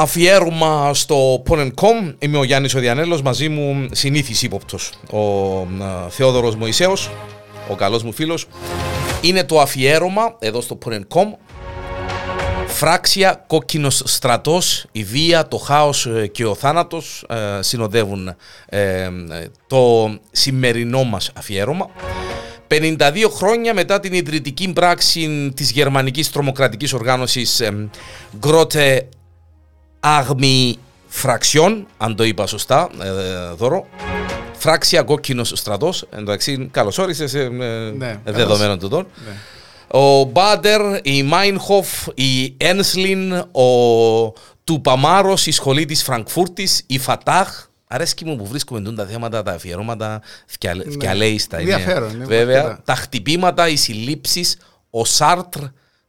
Αφιέρωμα στο Pon.com. Είμαι ο Γιάννης ο Διανέλος, μαζί μου συνήθις ύποπτος ο ε, Θεόδωρος Μωυσέος, ο καλός μου φίλος. Είναι το αφιέρωμα εδώ στο Pon.com. Φράξια, κόκκινος στρατός, η βία, το χάος ε, και ο θάνατος ε, συνοδεύουν το σημερινό μας αφιέρωμα. 52 χρόνια μετά την ιδρυτική πράξη της γερμανικής τρομοκρατικής οργάνωσης Γκρότε Αγμι Φραξιόν, αν το είπα σωστά, ε, δώρο. Φράξια κόκκινο στρατός. Εντάξει, καλώ όρισε. Ε, ναι, δεδομένο του τώρα. Ναι. Ο Μπάντερ, η Μάινχοφ, η Ένσλιν, ο Τουπαμάρος, η σχολή της Φραγκφούρτης, η Φατάχ. Αρέσκει μου που βρίσκουμε τα θέματα, τα αφιερώματα, φκιαλέιστα. Ναι. Ενδιαφέρον. Βέβαια, τα χτυπήματα, οι συλλήψεις, ο Σάρτρ,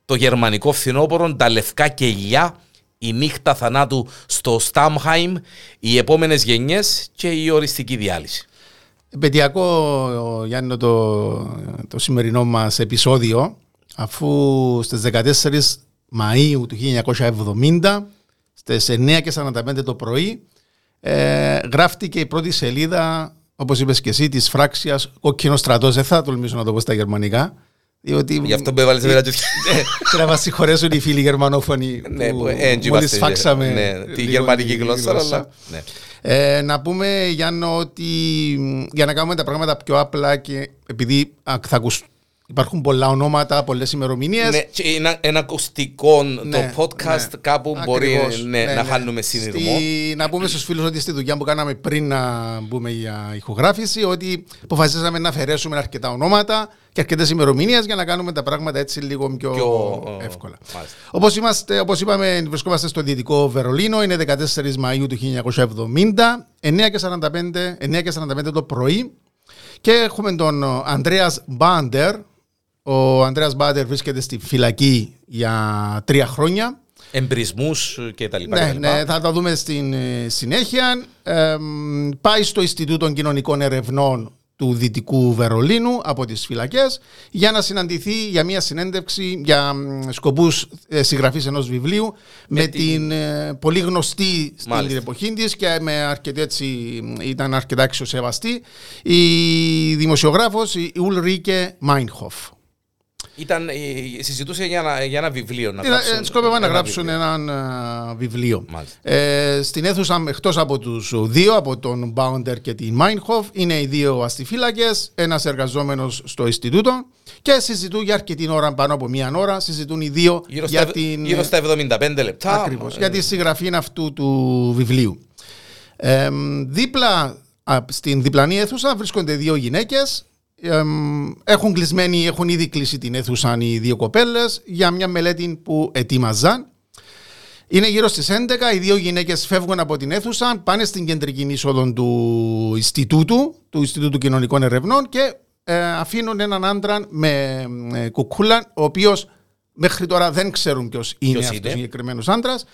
το γερμανικό φθινόπωρο, τα λευκά κελιά, η νύχτα θανάτου στο Στάμχαϊμ, οι επόμενες γενιές και η οριστική διάλυση. Επαιτειακό, Γιάννη, το, το σημερινό μας επεισόδιο, αφού στις 14 Μαΐου του 1970, στις 9.45 το πρωί, ε, γράφτηκε η πρώτη σελίδα, όπως είπες και εσύ, της φράξιας Κόκκινο στρατός. Δεν θα τολμήσω να το πω στα γερμανικά. Διότι... Γι' αυτό που έβαλες με και να μας συγχωρέσουν οι φίλοι γερμανόφωνοι ναι, που ε, μόλις φάξαμε ναι, τη γερμανική γλώσσα. Αλλά... Ναι. Ε, να πούμε για, ότι, για να κάνουμε τα πράγματα πιο απλά και επειδή θα ακούσουν Υπάρχουν πολλά ονόματα, πολλές ημερομηνίες. Ναι, και είναι ένα ακουστικό ναι, το podcast ναι, κάπου μπορεί ναι, ναι, να ναι. χάνουμε συνειδημό. Να πούμε στους φίλους ότι στη δουλειά που κάναμε πριν να μπούμε για ηχογράφηση, ότι αποφασίσαμε να αφαιρέσουμε αρκετά ονόματα και αρκετές ημερομηνίες για να κάνουμε τα πράγματα έτσι λίγο πιο, πιο εύκολα. Όπως όπως είπαμε, βρισκόμαστε στο Δυτικό Βερολίνο, είναι 14 Μαου του 1970, 9.45 9 το πρωί. Και έχουμε τον Ανδρέας Μπάντερ, ο Ανδρέας Μπάτερ βρίσκεται στη φυλακή για τρία χρόνια. Εμπρισμούς και τα λοιπά. Ναι, ναι, θα τα δούμε στην ε, συνέχεια. Ε, πάει στο Ινστιτούτο Κοινωνικών Ερευνών του Δυτικού Βερολίνου από τις φυλακές για να συναντηθεί για μια συνέντευξη για σκοπούς ε, συγγραφής ενός βιβλίου με, την, πολύ γνωστή στην Μάλιστα. εποχή της και με αρκετή έτσι, ήταν αρκετά αξιοσεβαστή η δημοσιογράφος η Ουλρίκε Μάινχοφ. Ήταν, ε, συζητούσε για ένα, για ένα βιβλίο. Να γράψουν, σκόπευαν να γράψουν ένα βιβλίο. Ε, στην αίθουσα, εκτός από τους δύο, από τον Μπάουντερ και την Μάινχοφ, είναι οι δύο αστιφύλακες, ένας εργαζόμενος στο Ινστιτούτο και συζητούν για αρκετή ώρα, πάνω από μία ώρα, συζητούν οι δύο γύρω για στα, την. Γύρω στα 75 λεπτά. Ακριβώς. Ε, για τη συγγραφή αυτού του βιβλίου. Ε, δίπλα στην διπλανή αίθουσα βρίσκονται δύο γυναίκες έχουν κλεισμένη, έχουν ήδη κλείσει την αίθουσα οι δύο κοπέλες για μια μελέτη που ετοίμαζαν. Είναι γύρω στις 11, οι δύο γυναίκες φεύγουν από την αίθουσα, πάνε στην κεντρική είσοδο του Ινστιτούτου, του Ινστιτούτου Κοινωνικών Ερευνών και ε, αφήνουν έναν άντρα με ε, κουκούλα, ο οποίος μέχρι τώρα δεν ξέρουν ποιος είναι αυτός ο συγκεκριμένος άντρας.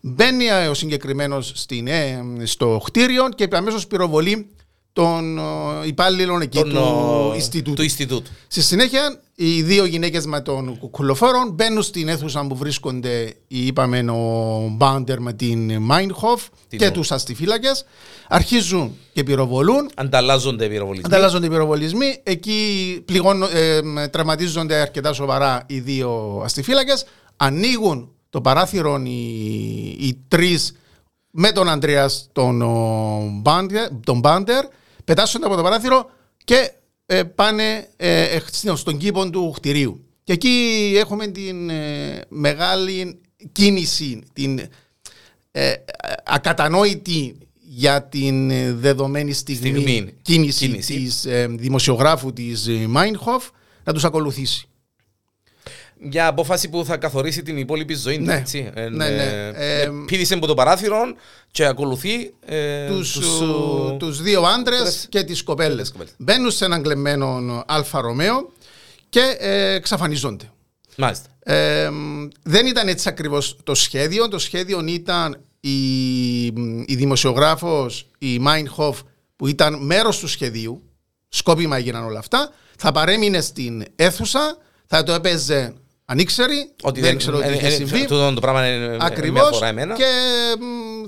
Μπαίνει ο συγκεκριμένος ε, στο κτίριο και αμέσως πυροβολεί των υπάλληλων εκεί τον, του, Ινστιτούτου. του Ινστιτούτου. Στη συνέχεια, οι δύο γυναίκες με τον κουκουλοφόρο μπαίνουν στην αίθουσα που βρίσκονται, είπαμε, ο Μπάντερ με την Μάινχοφ και τους αστιφύλακες. Αρχίζουν και πυροβολούν. Ανταλλάζονται οι πυροβολισμοί. Ανταλλάζονται οι πυροβολισμοί. Εκεί πληγών, ε, τραυματίζονται αρκετά σοβαρά οι δύο αστιφύλακες. Ανοίγουν το παράθυρο οι, οι τρεις με τον Αντρέα τον, τον Μπάντερ πετάσσονται από το παράθυρο και ε, πάνε ε, στον κήπο του κτηρίου. Και εκεί έχουμε την ε, μεγάλη κίνηση, την ε, ακατανόητη για την δεδομένη στιγμή, στιγμή. κίνηση, κίνηση. της δημοσιογράφου της Μάινχοφ να τους ακολουθήσει για απόφαση που θα καθορίσει την υπόλοιπη ζωή ναι. έτσι. Ε, ναι, ναι. Ε, ε, πήδησε από το παράθυρο και ακολουθεί ε, τους, τους, τους, δύο άντρες και τις κοπέλες. Μπαίνουν σε έναν κλεμμένο Alfa Romeo και ε, εξαφανίζονται. Μάλιστα. Ε, δεν ήταν έτσι ακριβώς το σχέδιο. Το σχέδιο ήταν η, η δημοσιογράφος, η Μάινχοφ, που ήταν μέρος του σχεδίου, σκόπιμα έγιναν όλα αυτά, θα παρέμεινε στην αίθουσα, θα το έπαιζε ανήξερη, Ότι δεν ξέρω τι είχε συμβεί. Τούτο το πράγμα είναι με Ακριβώς αφορά εμένα. και μ,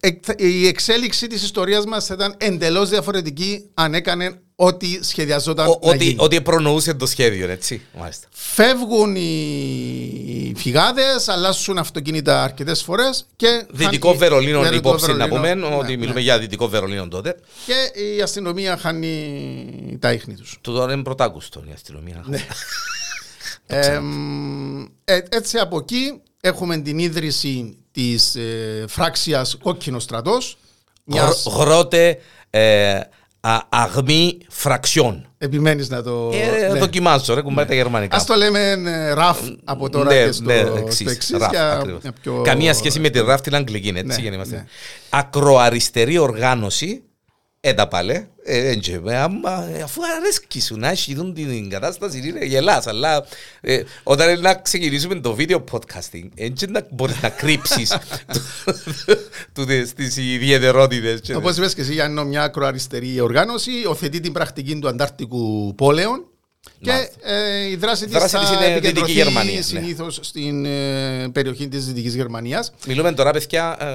εκ- η εξέλιξη της ιστορίας μας θα ήταν εντελώς διαφορετική αν έκανε ό,τι σχεδιαζόταν Ο- να Ότι, γίνει. ότι προνοούσε το σχέδιο, έτσι. Μάλιστα. Φεύγουν οι φυγάδες, αλλάσουν αυτοκίνητα αρκετές φορές και... Δυτικό χάνει- Βερολίνο Δυτικό υπόψη να Βερολίνο, πούμε, ναι, ότι ναι. μιλούμε για Δυτικό Βερολίνο τότε. Και η αστυνομία χάνει τα ίχνη τους. Τούτο είναι πρωτάκουστο η αστυνομία. Ναι. Ε, μ, ε, έτσι από εκεί έχουμε την ίδρυση της ε, φράξιας Κόκκινος Στρατός, μιας Γρ- Γρότε ε, α- αγμή φραξιών. Επιμένεις να το... Ε, ναι. Δοκιμάζω, ρε, κουμπάει τα γερμανικά. Ας το λέμε ε, ραφ από τώρα Ναι, και στο, ναι, στο εξής, εξής, ραφ, για ακριβώς. μια πιο- Καμία σχέση με τη ραφ την αγγλική, έτσι, Ναι, για να είμαστε. ναι. Ακροαριστερή οργάνωση, έτα πάλι, ε, εν και, ε, άμα, ε, αφού αρέσκει σου να έχει δουν την κατάσταση, είναι γελάς, αλλά ε, όταν είναι να ξεκινήσουμε το βίντεο podcasting, έτσι να μπορείς να κρύψεις τούτες τις ιδιαιτερότητες. και- Όπως είπες και εσύ, Γιάννο, μια ακροαριστερή οργάνωση οθετεί την πρακτική του Αντάρτικου πόλεων και Μάλιστα. ε, η δράση της δράση θα της είναι Δυτική επικεντρωθεί Γερμανία, ναι. συνήθως στην ε, περιοχή της Δυτικής Γερμανίας. Μιλούμε τώρα, παιδιά, ε,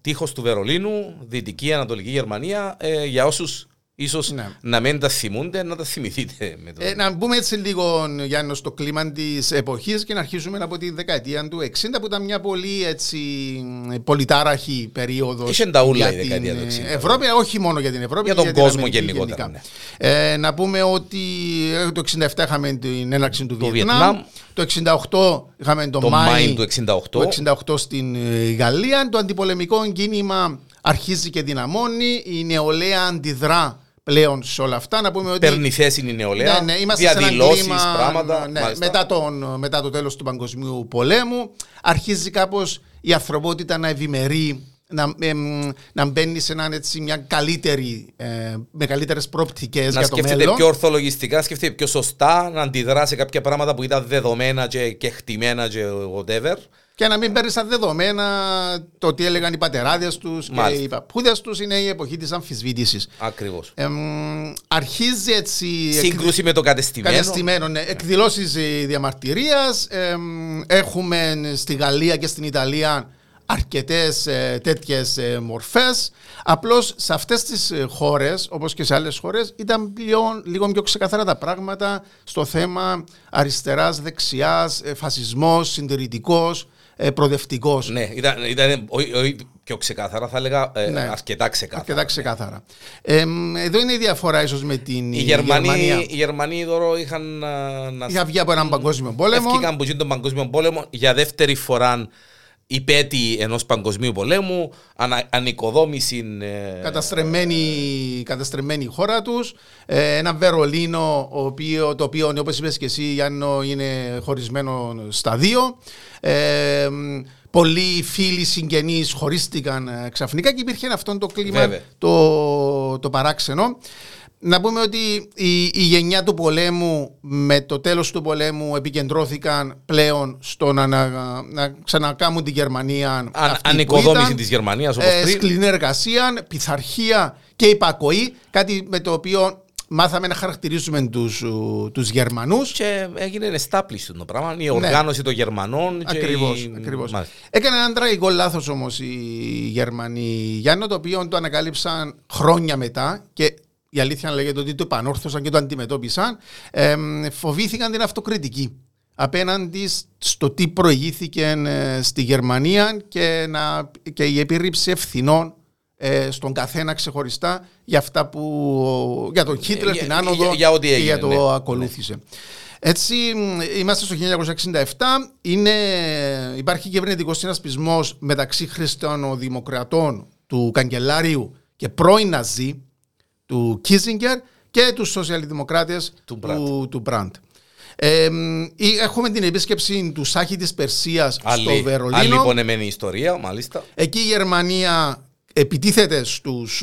τείχος του Βερολίνου, Δυτική Ανατολική Γερμανία, ε, για όσους ίσως Ναι. να μην τα θυμούνται, να τα θυμηθείτε. Με το... Ε, να μπούμε έτσι λίγο, Γιάννος, στο κλίμα της εποχής και να αρχίσουμε από τη δεκαετία του 60 που ήταν μια πολύ έτσι πολυτάραχη περίοδος Είχε τα ούλα για η δεκαετία την του 60. Ευρρώπη, όχι μόνο για την Ευρώπη, Για τον την κόσμο Αμερική γενικότερα, ναι. Ε, να πούμε ότι ε, το 67 είχαμε την έναρξη του Το Βιετνάμ, Βιετνάμ. το 68 είχαμε τον Το Μάη Μάη του 68. του 68 στην ε, Γαλλία, το αντιπολεμικό κίνημα αρχίζει και δυναμώνει, η νεολαία αντιδρά πλέον σε όλα αυτά. Να πούμε ότι Παίρνει θέση η νεολαία, ναι, ναι, είμαστε σε ένα διαδηλώσεις, κλίμα, πράγματα. ναι, μάλιστα. μετά, τον, μετά το τέλος του παγκοσμίου πολέμου αρχίζει κάπως η ανθρωπότητα να ευημερεί να, εμ, να μπαίνει σε έναν, έτσι, μια καλύτερη, ε, με καλύτερες πρόπτικες να για το σκέφτεται μέλλον. πιο ορθολογιστικά, να σκέφτεται πιο σωστά, να αντιδρά σε κάποια πράγματα που ήταν δεδομένα και, και χτυμένα και whatever. Και να μην παίρνεις σαν δεδομένα το τι έλεγαν οι πατεράδες τους και Μάλιστα. οι παππούδες τους είναι η εποχή της αμφισβήτησης. Ακριβώς. Εμ, αρχίζει έτσι εκ- Σύγκρουση με το κατεστημένο. Κατεστημένο, ναι. Εκδηλώσεις ε, διαμαρτυρίας. εμ, έχουμε στη Γαλλία και στην Ιταλία αρκετές ε, τέτοιες ε, μορφές. Απλώς σε αυτές τις ε, χώρες, όπως και σε άλλες χώρες, ήταν πλέον λίγο πιο ξεκαθαρά τα πράγματα στο θέμα αριστεράς, δεξιάς, ε, φασισμός, συντηρητικός, ε, προοδευτικός. Ναι, ήταν, ήταν όχι, όχι πιο ξεκάθαρα, θα έλεγα ε, Ναι. αρκετά ξεκάθαρα. Αρκετά ξεκάθαρα. Εμ, εδώ είναι η διαφορά ίσως με την Οι Γερμανοί, Γερμανία. οι Γερμανοί τώρα είχαν να, να Είχα βγει από έναν παγκόσμιο πόλεμο. Έφυγαν που γίνει τον παγκόσμιο πόλεμο για δεύτερη φορά υπέτη ενός παγκοσμίου πολέμου, ανα, ανοικοδόμηση. ε, καταστρεμμένη, καταστρεμμένη η χώρα τους ε, ένα Βερολίνο ο οποίο, το οποίο όπως είπες και εσύ Γιάννο είναι χωρισμένο στα δύο ε, πολλοί φίλοι συγγενείς χωρίστηκαν ε, ξαφνικά και υπήρχε αυτό το κλίμα Βέβαια. το, το παράξενο να πούμε ότι η, η γενιά του πολέμου με το τέλος του πολέμου επικεντρώθηκαν πλέον στο να, να, να ξανακάμουν τη Γερμανία αν, αυτή που ανοικοδόμηση ήταν. της Γερμανίας όπως Ε, πριν. σκληρή εργασία, πειθαρχία και υπακοή, κάτι με το οποίο μάθαμε να χαρακτηρίζουμε τους, ου, τους Γερμανούς. Και έγινε established το πράγμα. Η οργάνωση των Γερμανών. και Ακριβώς, η- ακριβώς. Μάλιστα. Έκανε έναν τραγικό λάθος όμως οι Γερμανοί Γιάννο, το οποίο το ανακάλυψαν χρόνια μετά και η αλήθεια λέγεται ότι το επανόρθωσαν και το αντιμετώπισαν. Εμ, φοβήθηκαν την αυτοκριτική απέναντι στο τι προηγήθηκε ε, στη Γερμανία και, να, και η επίρρηψη ευθυνών ε, στον καθένα ξεχωριστά για αυτά που για τον Χίτλερ, για- την άνοδο για- για ό,τι και έγινε, για το ναι. ακολούθησε. Έτσι, μ, είμαστε στο 1967. Είναι, υπάρχει κυβερνητικό συνασπισμός μεταξύ χριστιανοδημοκρατών του καγκελάριου και πρώην Ναζί του Κίσιγκερ και τους σοσιαλδημοκράτες Του του, του Μπραντ. Ε, μ, ή- έχουμε την επίσκεψη του Σάχη της Περσίας στο Άλλη, άλλη Βερολίνο. πονεμένη ιστορία, μάλιστα. Εκεί η Γερμανία επιτίθεται στους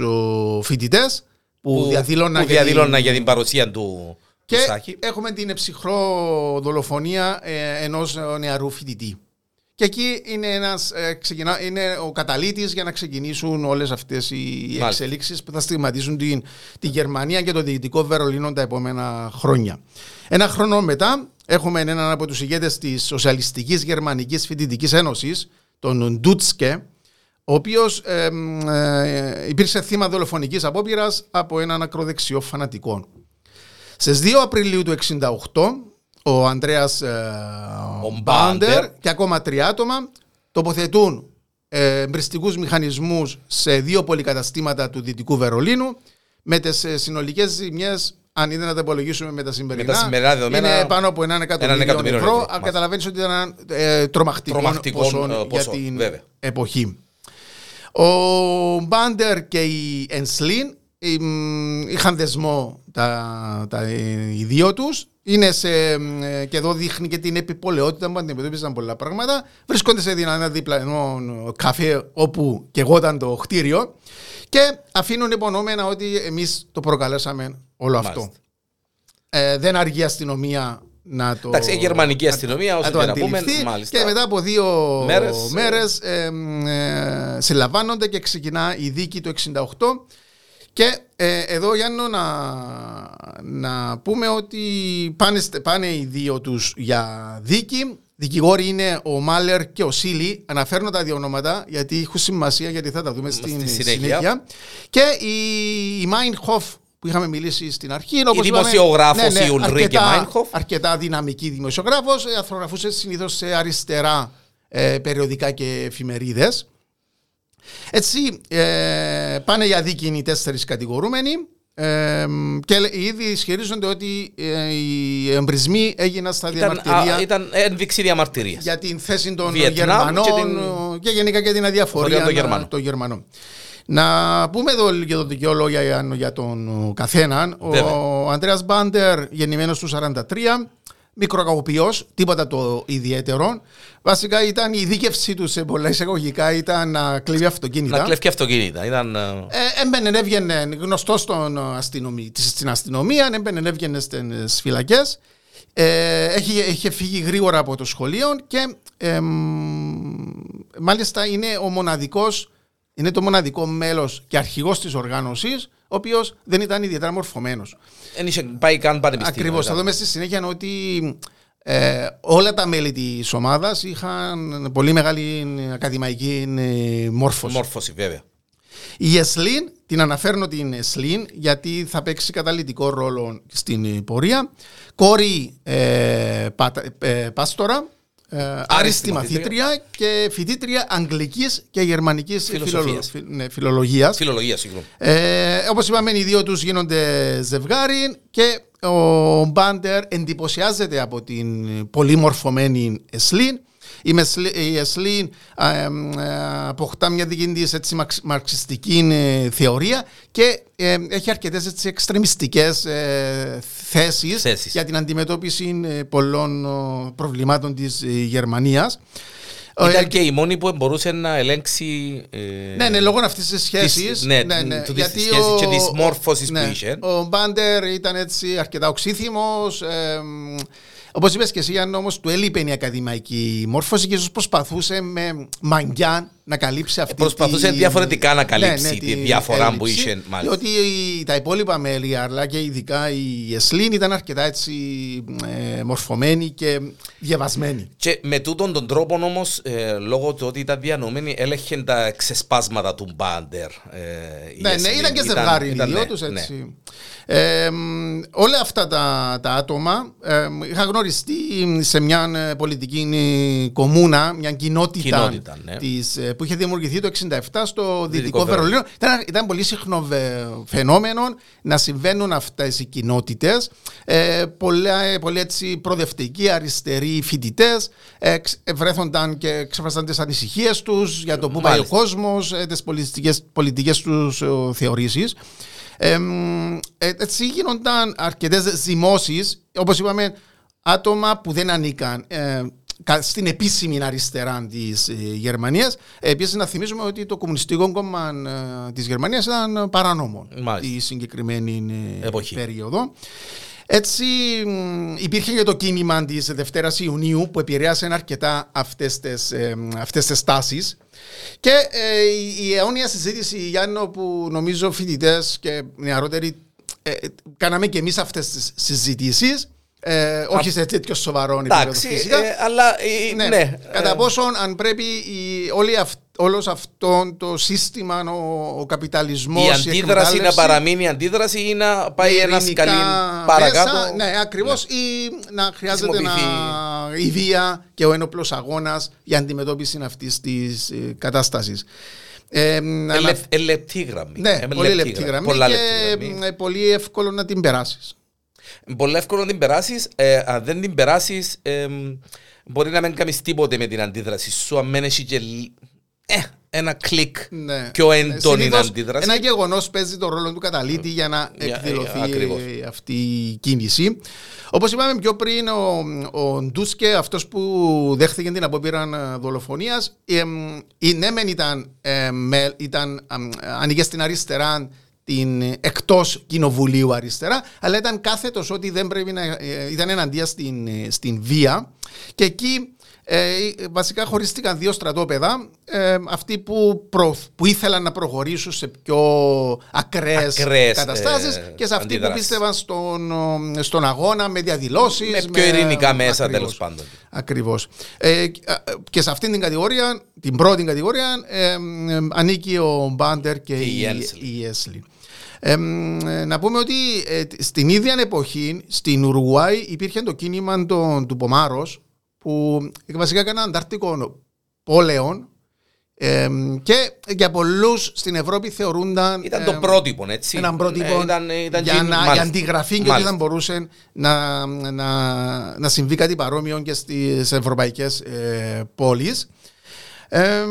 φοιτητές που, διαδήλωναν που για την- διαδήλωναν για την παρουσία του, και του Σάκη. έχουμε την ψυχρό δολοφονία ε, ενός νεαρού φοιτητή. Και εκεί είναι, ένας, ε, ξεκινά, είναι ο καταλήτης για να ξεκινήσουν όλες αυτές οι Μάλιστα. εξελίξεις που θα στιγματίζουν την, τη Γερμανία και το Δυτικό Βερολίνο τα επόμενα χρόνια. Ένα χρόνο μετά έχουμε έναν από τους ηγέτες της Σοσιαλιστικής Γερμανικής Φοιτητικής Ένωσης, τον Ντούτσκε, ο οποίος ε, ε, υπήρξε θύμα δολοφονικής απόπειρας από έναν ακροδεξιό φανατικό. Στις 2 Απριλίου του 1968, ο Ανδρέας ε, Ο Μπάντερ Μπάντερ. και ακόμα τρία άτομα τοποθετούν ε, μπριστικούς μηχανισμούς σε δύο πολυκαταστήματα του Δυτικού Βερολίνου με τις ε, συνολικές ζημιές αν είναι να τα υπολογίσουμε με τα σημερινά, Με τα σημερινά δεδομένα, είναι πάνω από έναν εκατομμύριο, εκατομμύριο ευρώ. ευρώ, Αν μάλιστα. καταλαβαίνεις ότι ήταν ένα ε, τρομακτικό, Τρομακτικό, ποσό ε, για ποσό, την βέβαια. εποχή. Ο Μπάντερ και η Ενσλίν εμ, είχαν δεσμό τα, τα, ε, οι δύο τους. Είναι σε, εμ, ε, και εδώ δείχνει και την επιπολαιότητα που αντιμετώπιζαν πολλά πράγματα. Βρίσκονται σε ένα διπλανό καφέ όπου και εγώ ήταν το κτίριο και αφήνουν υπονοούμενα ότι εμείς το προκαλέσαμε όλο αυτό. Μάλιστα. Ε, δεν αργεί η αστυνομία να το. Εντάξει, η γερμανική αστυνομία, όσο να το και να πούμε, αντιληφθεί. μάλιστα. Και μετά από δύο Μέρες, μέρες, ε, ε, συλλαμβάνονται και ξεκινά η δίκη του 68. Και ε, εδώ Γιάννο να, να πούμε ότι πάνε, στε- πάνε οι δύο τους για δίκη. Δικηγόροι είναι ο Μάλερ και ο Σίλι. Αναφέρνω τα δύο ονόματα γιατί έχουν σημασία γιατί θα τα δούμε στην Στη συνέχεια. συνέχεια. Και η, η Μάινχοφ που είχαμε μιλήσει στην αρχή. όπως είπαμε, δημοσιογράφος, η Ulrike αρκετά- Meinhof. Αρκετά δυναμική δημοσιογράφος. ε, Αθρογραφούσε συνήθως σε αριστερά ε, περιοδικά και εφημερίδες. Έτσι, ε, πάνε για δίκη οι τέσσερις κατηγορούμενοι ε, και ήδη ισχυρίζονται ότι ε, οι εμπρισμοί έγιναν στα Ήταν, διαμαρτυρία α, ήταν ένδειξη διαμαρτυρίας. για την θέση των Βιετνάμ Γερμανών και και, την- γενικά και την αδιαφορία Φορεία των Γερμανών. των Γερμανών. Να πούμε εδώ και δύο λόγια για, για τον καθέναν. Βέβαια. Ο Ανδρέας Μπάντερ, γεννημένος του 43, μικροκαγωπιός, τίποτα το ιδιαίτερο. Βασικά ήταν η δίκευσή του σε πολλά εισαγωγικά ήταν να κλέβει αυτοκίνητα. Να κλέφει αυτοκίνητα. Ήταν, ε, Ε, έμπαινε, έβγαινε, γνωστό στον αστυνομί, της- στην αστυνομία, έμπαινε, έβγαινε στις φυλακές. Ε, έχει, είχε φύγει γρήγορα από το σχολείο και εμ, μάλιστα είναι ο μοναδικός, είναι το μοναδικό μέλος και αρχηγός της οργάνωσης, ο οποίος δεν ήταν ιδιαίτερα μορφωμένος. δεν είχε πάει καν πανεπιστήμιο. Ακριβώς, θα ήταν. δούμε στη συνέχεια ότι ε, όλα τα μέλη της ομάδας είχαν πολύ μεγάλη ακαδημαϊκή ε, μόρφωση. Μόρφωση, βέβαια. Η Εσλίν, την αναφέρνω την Εσλίν γιατί θα παίξει καταλητικό ρόλο στην ε, πορεία. Κόρη ε, πατα- ε, πάστορα, ε, άριστη μαθήτρια. μαθήτρια και φοιτήτρια αγγλικής και γερμανικής Φιλοσοφίας. φιλολο- φι- ναι, φιλολογίας. Φιλολογίας, συγγνώμη. Ε, όπως είπαμε, οι δύο τους γίνονται ζευγάρι και ο Μπάντερ εντυπωσιάζεται από την πολύ μορφωμένη Εσλίν. Η, Μεσλ- η Εσλίν α, εμ, ε, αποκτά μια δική της έτσι, μαξ- μαρξιστική ε, θεωρία και ε, έχει αρκετές έτσι, εξτρεμιστικές ε, θέσεις, Θέσεις. για την αντιμετώπιση ε, πολλών ε, προβλημάτων της ε, Γερμανίας. Ήταν Ε, και η μόνη που μπορούσε να ελέγξει. ε, ναι, ναι, λόγω αυτής της σχέσης. Της- ναι, του της σχέσης και της μόρφωσης που είχε. Ο Μπάντερ ήταν έτσι αρκετά οξύθυμος. Όπως είπες και εσύ, αν όμως του έλειπε η ακαδημαϊκή μόρφωση και ίσως προσπαθούσε με μαγκιά να καλύψει αυτή προσπαθούσε τη- διαφορετικά να καλύψει τη την διαφορά που έλλειψη, είχε, μάλιστα. Διότι τα υπόλοιπα μέλη, αλλά και ειδικά η Εσλίν, ήταν αρκετά έτσι ε, μορφωμένη και διαβασμένη. Και με τούτον τον τρόπο όμως, λόγω του ότι ήταν διανομένη, έλεγχε τα ξεσπάσματα του Μπάντερ. ε, η Ναι, ναι, Εσλίν. ήταν και ζευγάρι οι ήταν, δυο ναι, τους ναι. έτσι. Ε, μ, όλα αυτά τα, τα άτομα ε, μ, είχαν γνωριστεί σε μια ε, πολιτική ε, κομμούνα, μια κοινότητα, Κοινότητα, ναι. της, ε, που είχε δημιουργηθεί το 1967 στο Δυτικό Βερολίνο. Βερολίνο. Ήταν, ήταν πολύ συχνό βε- φαινόμενο να συμβαίνουν αυτές οι κοινότητες. Ε, πολλά, ε, πολύ έτσι προοδευτικοί, αριστεροί φοιτητές ε, ξ- ε, βρέθονταν και εξέφρασαν τις ανησυχίες τους για το πού πάει ο Μάλιστα. κόσμος, ε, τις πολιτικές, πολιτικές τους ε, θεωρήσεις. Ε, μ, ε, έτσι γίνονταν αρκετές ζυμώσεις, όπως είπαμε, άτομα που δεν ανήκαν ε, κα- στην επίσημη αριστερά της ε, Γερμανίας. Επίσης να θυμίσουμε ότι το Κομμουνιστικό Κόμμα ε, της Γερμανίας ήταν παράνομο Μάλιστα. τη συγκεκριμένη ε, Εποχή. περίοδο. Έτσι υπήρχε και το κίνημα της Δευτέρας Ιουνίου που επηρέασε αρκετά αυτές τις, ε, αυτές τις τάσεις και ε, η αιώνια συζήτηση Γιάννο που νομίζω φοιτητές και νεαρότεροι ε, κάναμε και εμείς αυτές τις συζητήσεις ε, όχι σε τέτοιο σοβαρό επίπεδο φυσικά. Ε, αλλά ε, ναι, ναι, κατά ε, πόσον αν πρέπει η, όλη αυ, όλος αυτό το σύστημα, ο, ο καπιταλισμός, η αντίδραση η να παραμείνει αντίδραση ή να πάει ένας σκαλί παρακάτω. Μέσα, ναι, ακριβώς ναι. ή να χρειάζεται να, η βία και ο ένοπλος αγώνας για αντιμετώπιση αυτής της ε, κατάστασης. Ε, λεπτή γραμμή. Ναι, πολύ λεπτή γραμμή και πολύ εύκολο να την περάσεις. Πολύ εύκολο να την περάσεις. Ε, αν δεν την περάσεις, ε, μπορεί να μην κάνεις τίποτε με την αντίδραση σου. Αν μένει και ε, ένα κλικ ναι. πιο ναι, έντονη ναι, αντίδραση. Ένα γεγονός παίζει τον ρόλο του καταλήτη για να εκδηλωθεί yeah, αυτή η κίνηση. Όπως είπαμε πιο πριν, ο, ο Ντούσκε, αυτός που δέχθηκε την απόπειρα δολοφονίας, ε, ε, ναι, μεν ήταν, ε, ήταν, ανοίγε στην αριστερά την εκτός κοινοβουλίου αριστερά, αλλά ήταν κάθετος ότι δεν πρέπει να ε, ήταν εναντίας στην, ε, στην βία. Και εκεί ε, βασικά χωρίστηκαν δύο στρατόπεδα ε, αυτοί που, που ήθελαν να προχωρήσουν σε πιο ακραίες, ακραίες καταστάσεις ε, και σε αυτοί που πίστευαν στον, στον αγώνα με διαδηλώσεις με πιο ειρηνικά μέσα τέλος πάντων. ακριβώς. Και σε αυτήν την κατηγορία την πρώτη κατηγορία ανήκει ο Μπάντερ και η, η Έσλι να πούμε ότι ε, στην ίδια εποχή στην Ουρουάη υπήρχε το κίνημα το, του Πομάρος που βασικά έκανε αντάρτικο πόλεων και για πολλούς στην Ευρώπη θεωρούνταν. Ήταν το πρότυπο, έτσι. Έναν πρότυπο ε, ήταν, ήταν για, να, για αντιγραφή και ότι δεν μπορούσε να, να, να συμβεί κάτι παρόμοιο και στις ευρωπαϊκές ε, πόλεις. Ε,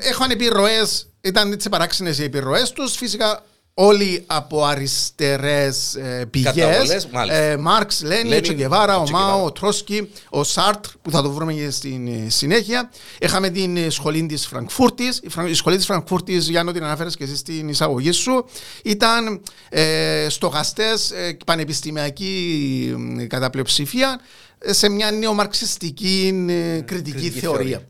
έχουν επιρροές, ήταν έτσι παράξενες οι επιρροές τους. Φυσικά όλοι από αριστερές ε, πηγές. Ε, Μάρξ, Λένι, Τσεγκεβάρα, ο Μάο, ο Τρόσκι, ο Σάρτ, που θα το βρούμε και στην ε, συνέχεια. Είχαμε την ε, σχολή της Φραγκφούρτης. Η σχολή της Φραγκφούρτης, Γιάννο, την αναφέρε και εσύ στην εισαγωγή σου, ήταν ε, στοχαστές, ε, πανεπιστημιακή κατά πλειοψηφία, σε μια νεομαρξιστική κριτική θεωρία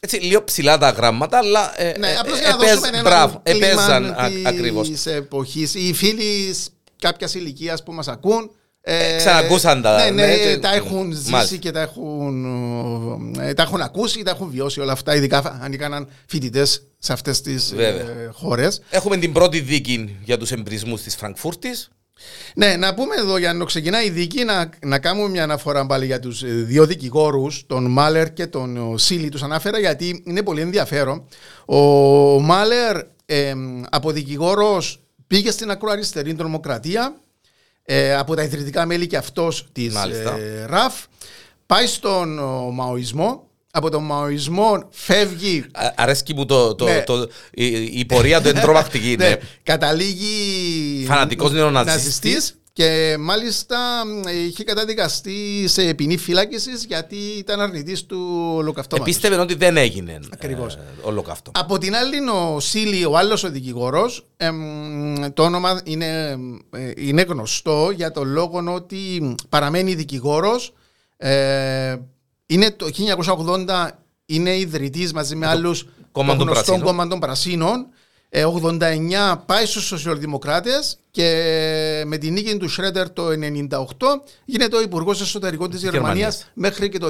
έτσι, λίγο ψηλά τα γράμματα, αλλά. Ε, ναι, ε, απλώς για να επέζ, δώσουμε ένα μπράβο, επέζαν ακριβώ. Της εποχής. Οι φίλοι κάποιας ηλικίας που μας ακούν. Ε, ξανακούσαν τα. Ναι, ναι, ναι τα έχουν ζήσει μάλιστα. και τα έχουν, ε, τα έχουν ακούσει, τα έχουν βιώσει όλα αυτά, ειδικά αν έκαναν φοιτητές σε αυτές τις ε, χώρες. Έχουμε την πρώτη δίκη για τους εμπρισμού της Φραγκφούρτης. Ναι, να πούμε εδώ για να ξεκινάει η δίκη να, να κάνουμε μια αναφορά πάλι για τους ε, δύο δικηγόρους, τον Μάλερ και τον Σίλι. Τους ανάφερα γιατί είναι πολύ ενδιαφέρον. Ο Μάλερ ε, από δικηγόρος πήγε στην ακροαριστερή τρομοκρατία ε, από τα ιδρυτικά μέλη και αυτός της ε, ΡΑΦ. Πάει στον Μαοισμό από τον μαοισμό φεύγει. αρέσκει μου το, το, ναι. το, η, η, πορεία του εντρομακτική. ναι. ναι. Καταλήγει. Φανατικός νεοναζιστής. Και μάλιστα είχε καταδικαστεί σε ποινή φυλάκισης γιατί ήταν αρνητής του ολοκαυτώματος. Επίστευε ότι δεν έγινε Ακριβώς. Ε, ολοκαυτώμα. Από την άλλη, ο Σίλι, ο άλλος ο δικηγόρο, το όνομα είναι, ε, είναι γνωστό για το λόγο ότι παραμένει δικηγόρος. Ε, είναι το 1980 είναι ιδρυτής μαζί με άλλους γνωστών κόμμα των Πρασίνων. 89 ε, πάει στους σοσιαλδημοκράτες και με την νίκη του Σρέντερ το 98 γίνεται ο Υπουργός Εσωτερικών της Γερμανίας μέχρι και το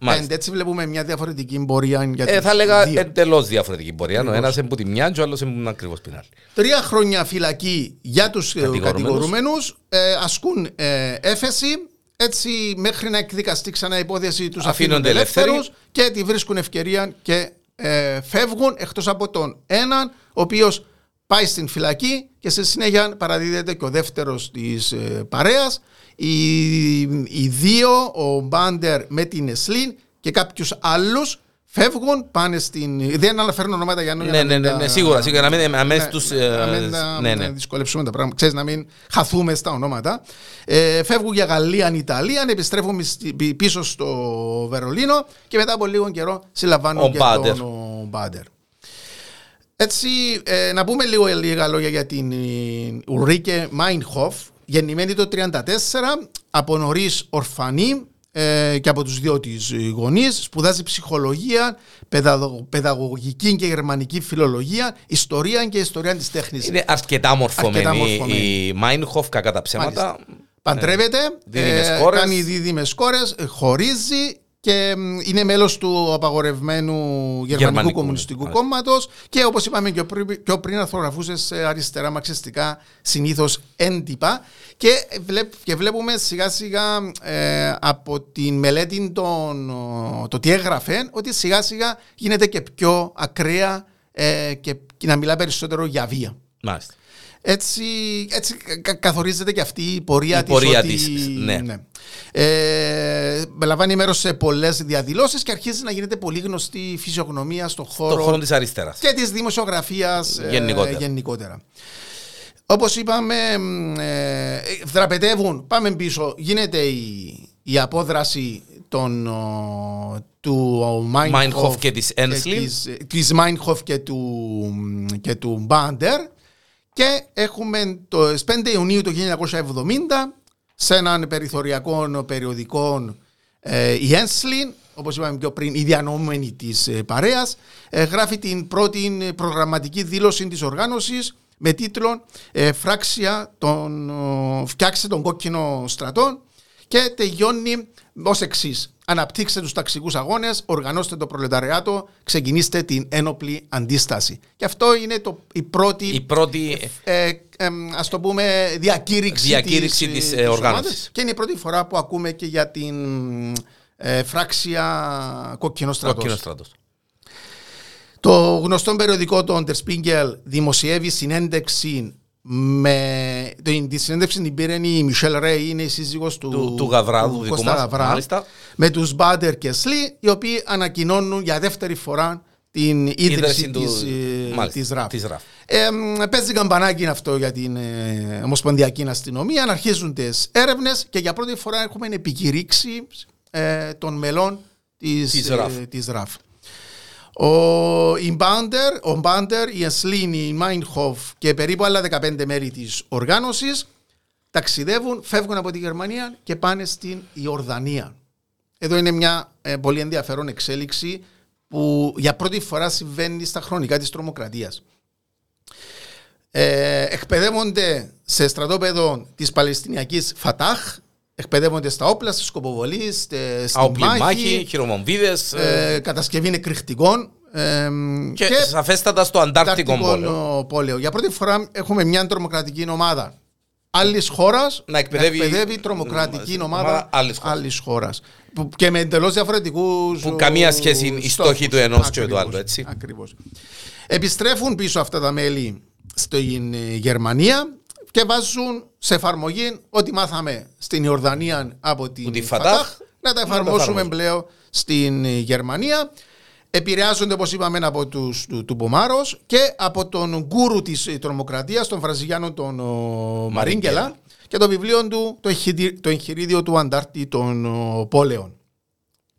2005. Έτσι βλέπουμε μια διαφορετική πορεία. Για ε, θα έλεγα εντελώς διαφορετική πορεία. Ο ένας είναι που τη μια και ο άλλος είναι ακριβώς την άλλη. Τρία χρόνια φυλακή για τους ε, κατηγορούμενου ε, ασκούν ε, έφεση έτσι μέχρι να εκδικαστεί ξανά η υπόθεση τους αφήνονται ελεύθερους και τη βρίσκουν ευκαιρία και ε, φεύγουν εκτός από τον έναν ο οποίος πάει στην φυλακή και σε συνέχεια παραδίδεται και ο δεύτερος της ε, παρέας. Οι, οι δύο, ο Μπάντερ με την Εσλίν και κάποιους άλλους φεύγουν, πάνε στην. Δεν αναφέρουν ονόματα για να ναι, ναι, ναι, ναι, σίγουρα, σίγουρα. Να μην, να μην, τους, να μην ναι, ναι. δυσκολέψουμε τα πράγματα. Ξέρεις, να μην χαθούμε στα ονόματα. Ε, φεύγουν για Γαλλία, Ιταλία, επιστρέφουν πίσω στο Βερολίνο και μετά από λίγο καιρό συλλαμβάνουν ο και Μπάντερ. τον Μπάντερ. Έτσι, ε, να πούμε λίγο λίγα λόγια για την Ουρίκε Μάινχοφ, γεννημένη το 1934, από νωρίς ορφανή ε, και από τους δύο της γονείς, σπουδάζει ψυχολογία, παιδαγωγική και γερμανική φιλολογία, ιστορία και ιστορία της τέχνης. Είναι αρκετά μορφωμένη η Μάινχοφ, κακά τα ψέματα. Παντρεύεται, ε, κάνει δίδυμες κόρες, χωρίζει και είναι μέλος του απαγορευμένου Γερμανικού, Γερμανικού Κομμουνιστικού Κόμματος και όπως είπαμε και πριν, πιο πριν αρθρογραφούσε σε αριστερά μαξιστικά συνήθως έντυπα και, και βλέπουμε σιγά σιγά ε, από την μελέτη των, το τι έγραφε ότι σιγά σιγά γίνεται και πιο ακραία ε, και, και να μιλά περισσότερο για βία. Μάλιστα. Έτσι, έτσι καθορίζεται και αυτή η πορεία, η πορεία της. της ναι. ναι. Ε, λαμβάνει μέρος σε πολλές διαδηλώσεις και αρχίζει να γίνεται πολύ γνωστή η φυσιογνωμία στον χώρο, χώρο της αριστεράς και της δημοσιογραφίας ε, γενικότερα. γενικότερα. Όπως είπαμε, ε, δραπετεύουν, πάμε πίσω, γίνεται η, η απόδραση των, του Μάινχοφ και της Ένσλιν. Της Μάινχοφ και του, και του Μπάντερ και έχουμε το 5 Ιουνίου του 1970 σε έναν περιθωριακό περιοδικό ε, η Ένσλιν, όπως είπαμε πιο πριν, η διανόμενη της ε, παρέας, ε, γράφει την πρώτη προγραμματική δήλωση της οργάνωσης με τίτλο ε, «Φράξια τον, φτιάξε τον κόκκινο στρατό» και τελειώνει ως εξής. Αναπτύξτε τους ταξικούς αγώνες, οργανώστε το προλεταριάτο, ξεκινήστε την ένοπλη αντίσταση. Και αυτό είναι το, η πρώτη, η πρώτη ε, ε, ας το πούμε, διακήρυξη, διακήρυξη της, της, οργάνωσης. Και είναι η πρώτη φορά που ακούμε και για την ε, φράξια κόκκινο στρατός. Το γνωστό περιοδικό του Der Spiegel δημοσιεύει συνέντευξη με τη συνέντευξη την πήρε η Μισελ Ρέι, είναι η σύζυγος του, του, του Γαβρά, του Κώστα Γαβρά, με τους Μπάντερ και Ένσλιν, οι οποίοι ανακοινώνουν για δεύτερη φορά την ίδρυση του, της, ε, μάλιστα, της ΡΑΦ. Της ΡΑΦ. Ε, παίζει καμπανάκι αυτό για την ε, Ομοσπονδιακή Αστυνομία, να αρχίζουν τις έρευνες και για πρώτη φορά έχουμε επικηρύξει ε, των μελών της, της, ΡΑΦ. Ε, της ΡΑΦ. Ο Ιμπάντερ, ο Μπάντερ, η Ένσλιν, η Μάινχοφ και περίπου άλλα 15 μέλη της οργάνωσης ταξιδεύουν, φεύγουν από τη Γερμανία και πάνε στην Ιορδανία. Εδώ είναι μια ε, πολύ ενδιαφέρον εξέλιξη που για πρώτη φορά συμβαίνει στα χρονικά της τρομοκρατίας. Ε, εκπαιδεύονται σε στρατόπεδο της Παλαιστινιακής Φατάχ εκπαιδεύονται στα όπλα, στη σκοποβολή, στη μάχη, μάχη χειρομομβίδες, ε, ε, κατασκευή εκρηκτικών. Ε, και, και σαφέστατα στο Αντάρτικο πόλεμο. πόλεμο. Για πρώτη φορά έχουμε μια τρομοκρατική ομάδα άλλης χώρας να εκπαιδεύει, να εκπαιδεύει τρομοκρατική ομάδα άλλης χώρας. Και με εντελώς διαφορετικούς. Που καμία σχέση είναι η στόχη του ενός και του άλλου, έτσι. Ακριβώς. Επιστρέφουν πίσω αυτά τα μέλη στην Γερμανία και βάζουν σε εφαρμογή ό,τι μάθαμε στην Ιορδανία από την Φατάχ, να τα εφαρμόσουμε πλέον στην Γερμανία. Επηρεάζονται, όπως είπαμε, από τους, του, του Πομάρος και από τον γκούρου της τρομοκρατίας, τον Βραζιλιάνο τον Μαρίγκελα, και το βιβλίο του, το, το εγχειρίδιο του Αντάρτη των Πόλεων.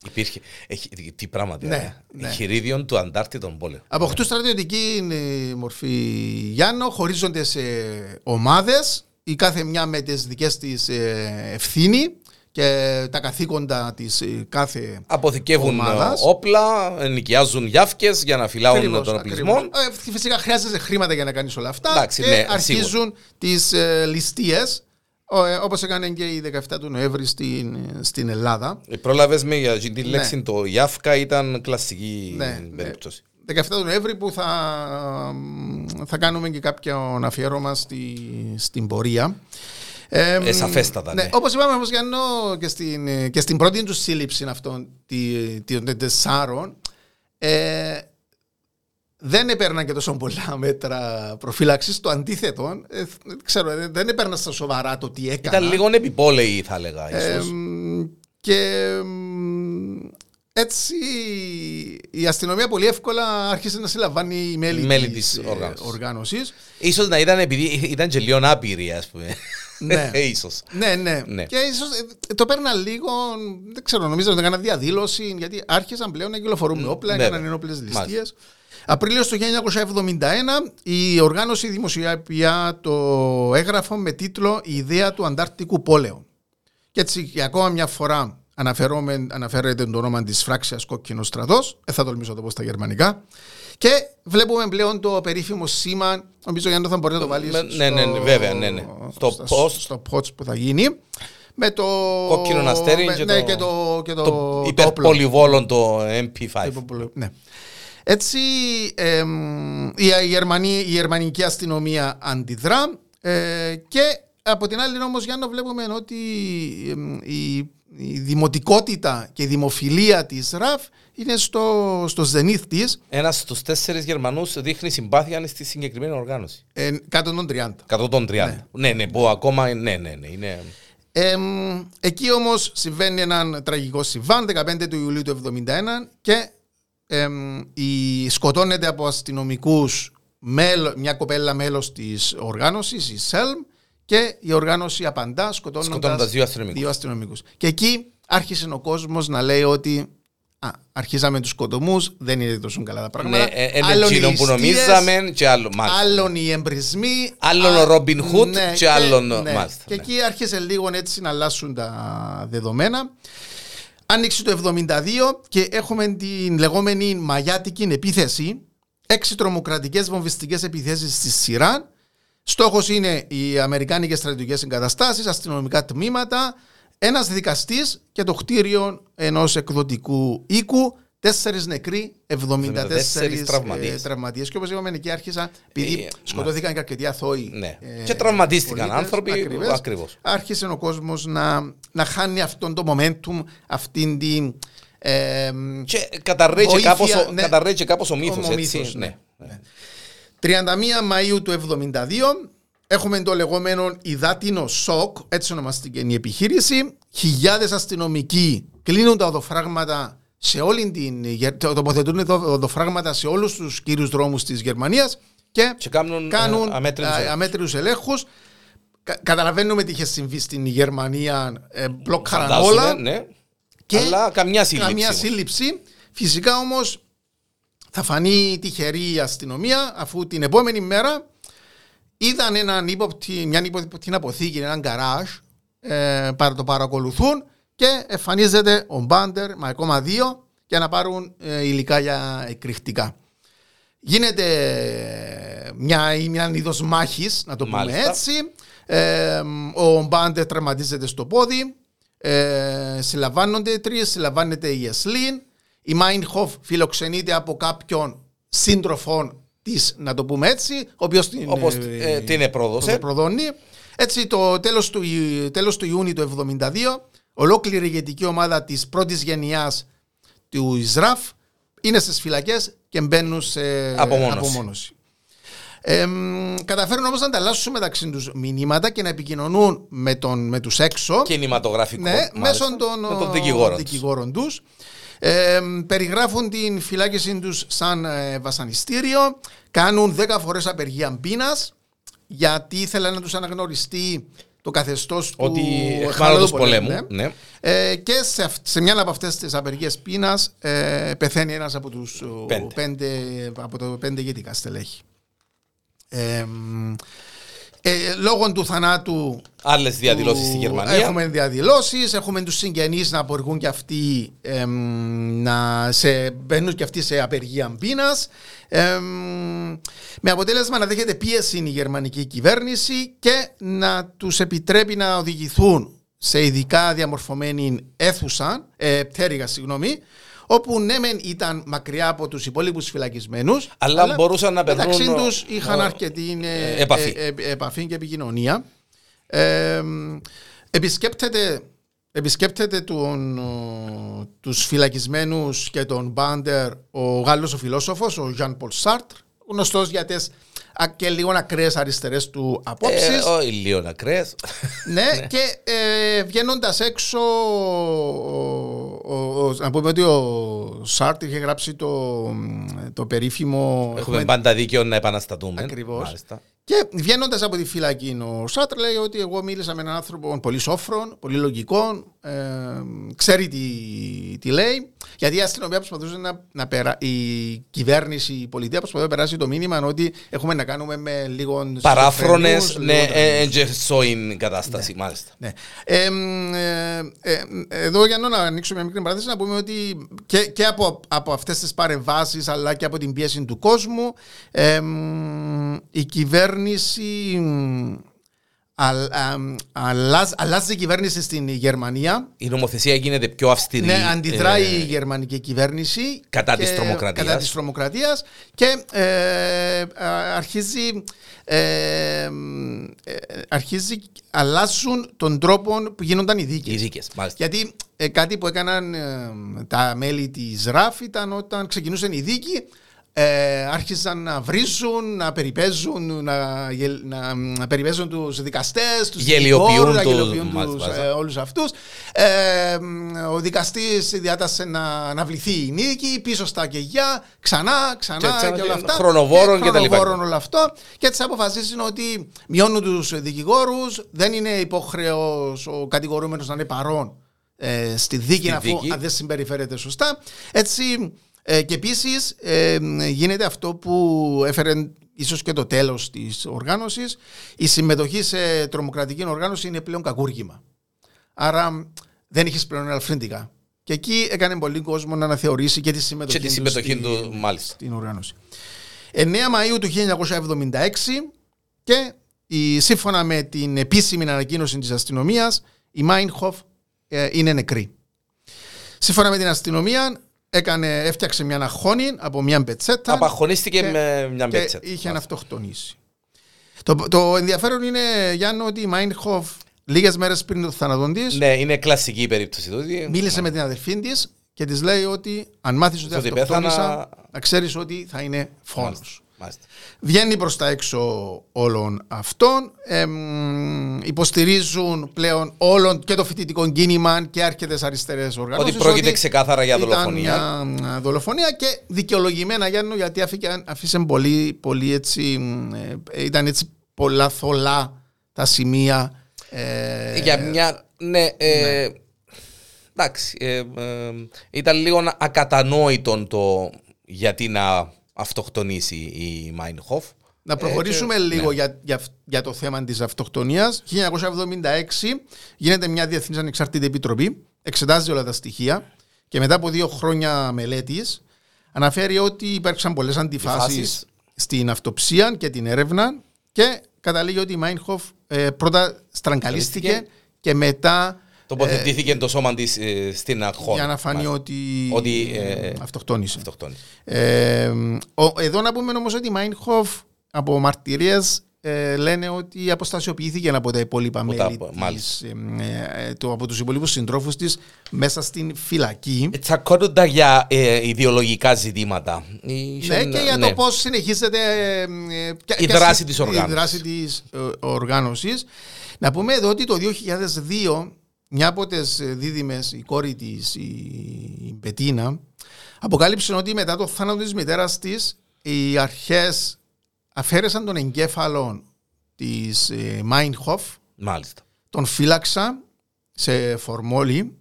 Υπήρχε. Έχει, τι πράγματα. Ναι, ναι. Εγχειρίδιον του Αντάρτη των πόλεων. Αποκτούν στρατιωτική μορφή Γιάννο, χωρίζονται σε ομάδες, η κάθε μια με τις δικές της ε, ευθύνη και τα καθήκοντα της ε, κάθε Αποθηκεύουν ομάδας. όπλα, νοικιάζουν γιάφκες για να φυλάουν ακριβώς, τον οπλισμό. Ε, φυσικά χρειάζεται χρήματα για να κάνεις όλα αυτά. Εντάξει, και ναι, αρχίζουν τις ε, ληστείες ε, Όπως έκανε και η 17 του Νοέμβρη στην, στην Ελλάδα. Ε, Πρόλαβες με για την ναι. λέξη το Ιάφκα ήταν κλασική ναι, ναι. Περίπτωση. 17 του Νοέμβρη που θα, θα κάνουμε και κάποιο αφιέρωμα στη, στην πορεία. Ε, ε, σαφέστατα, ναι. ναι. Όπως είπαμε όμως και στην, και στην πρώτη τους σύλληψη αυτών των τεσσάρων ε, δεν έπαιρναν και τόσο πολλά μέτρα προφύλαξης. Το αντίθετο, ε, ξέρω, δεν έπαιρναν στα σοβαρά το τι έκανα. Ήταν λίγο επιπόλαιοι, θα έλεγα. Ε, και έτσι η αστυνομία πολύ εύκολα άρχισε να συλλαμβάνει οι μέλη, μέλη της, της οργάνωσης. Ίσως να ήταν επειδή ήταν και λίγο άπειροι, ας πούμε. Ναι. ίσως. Ναι, ναι, ναι. Και ίσως το παίρνα λίγο, δεν ξέρω, νομίζω ότι έκανα διαδήλωση, γιατί άρχισαν πλέον να κυκλοφορούν με όπλα, έκαναν ενόπλες ληστείες. Απρίλιο του 1971 η οργάνωση δημοσιεύει το έγγραφο με τίτλο «Η ιδέα του Αντάρτικου πόλεου». Και έτσι για ακόμα μια φορά αναφέρεται το όνομα της φράξιας κόκκινος στρατός, δεν θα τολμήσω να το πω στα γερμανικά, και βλέπουμε πλέον το περίφημο σήμα, νομίζω για να θα μπορεί να το βάλεις ναι, ναι, ναι, βέβαια, ναι, ναι. Στο, post. στο post που θα γίνει. Με το κόκκινο αστέρι με, και, ναι, το, και το, και το, το υπερπολιβόλον το MP5. Ναι. Έτσι η, Γερμανή, η γερμανική αστυνομία αντιδρά ε, και από την άλλη όμως Γιάννο βλέπουμε ότι η, η δημοτικότητα και η δημοφιλία της ΡΑΦ είναι στο, στο ζενήθ της. Ένας στους τέσσερις Γερμανούς δείχνει συμπάθεια στη συγκεκριμένη οργάνωση. Ε, κάτω των 30. Κάτω των 30. Ναι, ναι, ναι που ακόμα ναι, ναι, ναι. Είναι... Ε, εκεί όμως συμβαίνει ένα τραγικό συμβάν 15 του Ιουλίου του 1971 και ε, η, σκοτώνεται από αστυνομικούς μια κοπέλα μέλος της οργάνωσης, η ΣΕΛΜ, και η οργάνωση απαντά σκοτώνοντας δύο αστυνομικούς. Δύο αστυνομικούς. Και εκεί άρχισε ο κόσμος να λέει ότι Α, αρχίσαμε τους κοτομού, δεν είναι τόσο καλά τα πράγματα. Ναι, είναι που νομίζαμε και άλλο. Άλλον οι εμπρισμοί. Άλλον ο Ρόμπιν Χουτ ναι, και άλλον ναι. μάλιστα. Και ναι. εκεί άρχισε λίγο έτσι να αλλάσουν τα δεδομένα. Άνοιξε το 72 και έχουμε την λεγόμενη μαγιάτικη επίθεση. Έξι τρομοκρατικές βομβιστικές επιθέσεις στη σειρά. Στόχος είναι οι Αμερικάνικες στρατιωτικές εγκαταστάσεις, αστυνομικά τμήματα, ένας δικαστής και το κτίριο ενός εκδοτικού οίκου. Τέσσερις νεκροί, 74 τραυματίες. Και όπως είπαμε, εκεί άρχισα, επειδή ε, σκοτώθηκαν και αρκετοί αθώοι. Ναι. Ε, και τραυματίστηκαν άνθρωποι. Ακριβώς. Άρχισε ο κόσμος να, να χάνει αυτόν το momentum, αυτήν την. Ε, και καταρρέει και κάπως, ναι, και κάπως ο μύθος, έτσι. Ναι. ναι. 31 Μαΐου του 1972 Έχουμε το λεγόμενο υδάτινο σοκ, έτσι ονομαστική η επιχείρηση. Χιλιάδες αστυνομικοί κλείνουν τα οδοφράγματα σε όλη την. τοποθετούν τα οδοφράγματα σε όλους τους κύριους δρόμους της Γερμανίας και, και κάνουν, κάνουν αμέτρου ελέγχους. Καταλαβαίνουμε τι είχε συμβεί στην Γερμανία, ε, μπλοκάραν όλα. Ναι. Και Αλλά καμιά σύλληψη. Καμιά σύλληψη. Φυσικά όμως θα φανεί τυχερή η αστυνομία αφού την επόμενη μέρα είδαν έναν ύποπτη, μια ύποπτη αποθήκη, έναν γκαράζ, ε, το παρακολουθούν και εμφανίζεται ο Μπάντερ με ακόμα δύο για να πάρουν ε, υλικά για εκρηκτικά. Γίνεται μια, μια είδος μάχης, να το πούμε Μάλιστα. έτσι. Ε, ο Μπάντερ τραυματίζεται στο πόδι, ε, συλλαμβάνονται τρεις, συλλαμβάνεται η Εσλίν. Η Μάινχοφ φιλοξενείται από κάποιον σύντροφο της, να το πούμε έτσι, ο οποίος την, Όπως, ε, ε, την επρόδωσε. προδώνει. Έτσι, το τέλος του, τέλος του Ιούνιου του 1972, ολόκληρη η ηγετική ομάδα της πρώτης γενιάς του Ισραφ είναι στις φυλακές και μπαίνουν σε απομόνωση. απομόνωση. Ε, καταφέρουν όμως να ανταλλάσσουν μεταξύ τους μηνύματα και να επικοινωνούν με, τον, με τους έξω. Κινηματογραφικό. Ναι, μέσω των, των δικηγόρων, δικηγόρων τους. Ε, περιγράφουν την φυλάκιση τους σαν ε, βασανιστήριο, κάνουν 10 φορές απεργία πείνα, γιατί ήθελαν να τους αναγνωριστεί το καθεστώς του Ότι του πολέμου. Ναι. ναι. Ε, και σε, σε μια από αυτές τις απεργίες πείνα ε, πεθαίνει ένας από τους πέντε. πέντε, από το πέντε ηγετικά στελέχη. Ε, ε, λόγω του θανάτου. Άλλες διαδηλώσεις στη Γερμανία. Έχουμε διαδηλώσεις, έχουμε τους συγγενείς να απορριγούν και αυτοί να σε, μπαίνουν και αυτοί σε απεργία πείνα. με αποτέλεσμα να δέχεται πίεση η γερμανική κυβέρνηση και να τους επιτρέπει να οδηγηθούν σε ειδικά διαμορφωμένη αίθουσα, ε, πτέρυγα, συγγνώμη, όπου ναι μεν ήταν μακριά από τους υπόλοιπους φυλακισμένους αλλά, αλλά μπορούσαν να περνούν μεταξύ τους είχαν αρκετή ε, επαφή. Ε, ε, επαφή και επικοινωνία ε, επισκέπτεται Επισκέπτεται τον, τους φυλακισμένους και τον Μπάντερ ο Γάλλος ο φιλόσοφος, ο Ζαν Πολ Σάρτρ, γνωστός για τις και λίγο ακραίες αριστερές του απόψεις. Ε, όχι, λίγο ακραίες. ναι, ναι, και ε, βγαίνοντας έξω, να πούμε ότι ο Σάρτ είχε γράψει το, το περίφημο. Έχουμε, πάντα δίκαιο να επαναστατούμε. Ακριβώς. Και βγαίνοντας από τη φυλακή, ο Σάτρ λέει ότι εγώ μίλησα με έναν άνθρωπο πολύ σόφρον, πολύ λογικό, ε, ξέρει τι, τι λέει. Γιατί η αστυνομία προσπαθούσε να, να περα, η κυβέρνηση, η πολιτεία προσπαθούσε να περάσει το μήνυμα ότι έχουμε να κάνουμε με λίγο. Παράφρονες, ναι, εντζεσόιν κατάσταση, ναι, μάλιστα. Ναι. Ε, ε, ε, εδώ για να ανοίξω μια μικρή παράθεση να πούμε ότι και, και από, από αυτές τις παρεμβάσεις αλλά και από την πίεση του κόσμου η κυβέρνηση αλλάζει η κυβέρνηση στην Γερμανία. Η νομοθεσία γίνεται πιο αυστηρή. Ναι, αντιδράει ε, η γερμανική κυβέρνηση. Κατά της τρομοκρατίας. Κατά της τρομοκρατίας και ε, αρχίζει, ε, ε, αρχίζει, αλλάζουν τον τρόπο που γίνονταν οι δίκες. Οι δίκες, μάλιστα. Γιατί κάτι που έκαναν τα μέλη της ΡΑΦ ήταν όταν ξεκινούσαν οι δίκοι ε, άρχισαν να βρίζουν, να περιπέζουν, να, να, να περιπέζουν τους δικαστές, τους γελιοποιούν, να γελιοποιούν τους, ε, όλους αυτούς. Ε, ο δικαστής διάτασε να, να βληθεί η νίκη, πίσω στα κεγιά, ξανά, ξανά και, και όλα αυτά. Χρονοβόρων και, και, και όλο αυτό. Και έτσι αποφασίσουν ότι μειώνουν τους δικηγόρους, δεν είναι υποχρεός ο κατηγορούμενος να είναι παρόν ε, στη δίκη, στη αφού αν δεν συμπεριφέρεται σωστά. Έτσι ε, και επίσης ε, γίνεται αυτό που έφερε ίσως και το τέλος της οργάνωσης. Η συμμετοχή σε τρομοκρατική οργάνωση είναι πλέον κακούργημα. Άρα δεν έχει πλέον ελαφρύντικα. Και εκεί έκανε πολύ κόσμο να αναθεωρήσει και τη συμμετοχή, και τη συμμετοχή του, του μάλιστα. στην οργάνωση. 9 Μαΐου του 1976 και η, σύμφωνα με την επίσημη ανακοίνωση της αστυνομίας η Μάινχοφ ε, είναι νεκρή. Σύμφωνα με την αστυνομία έκανε, έφτιαξε μια αγχώνη από μια μπετσέτα. Απαχωνίστηκε με μια μπετσέτα. Και είχε αυτοκτονήσει. Το, το ενδιαφέρον είναι, Γιάννο, ότι η Μάινχοφ λίγες μέρες πριν το θάνατο τη. Ναι, είναι κλασική η περίπτωση του. Μίλησε με την αδερφή της και της λέει ότι αν μάθεις ότι αυτοκτόνησα, να ξέρεις ότι θα είναι φόνος. Μάλιστα. Βγαίνει προς τα έξω όλων αυτών. υποστηρίζουν πλέον όλων και το φοιτητικό κίνημα και άρχεται αριστερές οργανώσεις. Ότι πρόκειται ξεκάθαρα για δολοφονία. Ήταν μια δολοφονία και δικαιολογημένα Γιάννου γιατί αφήσε πολύ, πολύ έτσι. Ε, ήταν έτσι πολλά θολά τα σημεία. Ε, για μια. Ναι, ε, ναι. εντάξει. Ε, ήταν λίγο ακατανόητο το γιατί να αυτοκτονήσει η Μάινχοφ. Να προχωρήσουμε ε, λίγο ναι. για, για, για, το θέμα της αυτοκτονίας. 1976 γίνεται μια διεθνής ανεξαρτήτη επιτροπή, εξετάζει όλα τα στοιχεία και μετά από δύο χρόνια μελέτης αναφέρει ότι υπάρξαν πολλές αντιφάσεις στην αυτοψία και την έρευνα και καταλήγει ότι η Μάινχοφ ε, πρώτα στραγγαλίστηκε και μετά Τοποθετήθηκε ε, το σώμα της ε, στην αρχή. Για να φανεί ότι, ότι ε, αυτοκτόνησε. αυτοκτόνησε. Ε, ο, εδώ να πούμε όμως ότι η Μάινχοφ από μαρτυρίες ε, λένε ότι αποστασιοποιήθηκε από τα υπόλοιπα μέλη της, ε, το, από τους υπόλοιπους συντρόφους της μέσα στην φυλακή. Τσακώνοντα για ε, ιδεολογικά ζητήματα. Ναι, και για ναι. το πώς συνεχίζεται η, δράση της οργάνωσης. η δράση της οργάνωσης. Να πούμε εδώ ότι το 2002 μια από τις δίδυμες, η κόρη της, η Μπετίνα, αποκάλυψε ότι μετά το θάνατο της μητέρας της, οι αρχές αφαίρεσαν τον εγκέφαλο της Μάινχοφ. Μάλιστα. Τον φύλαξα σε φορμόλι.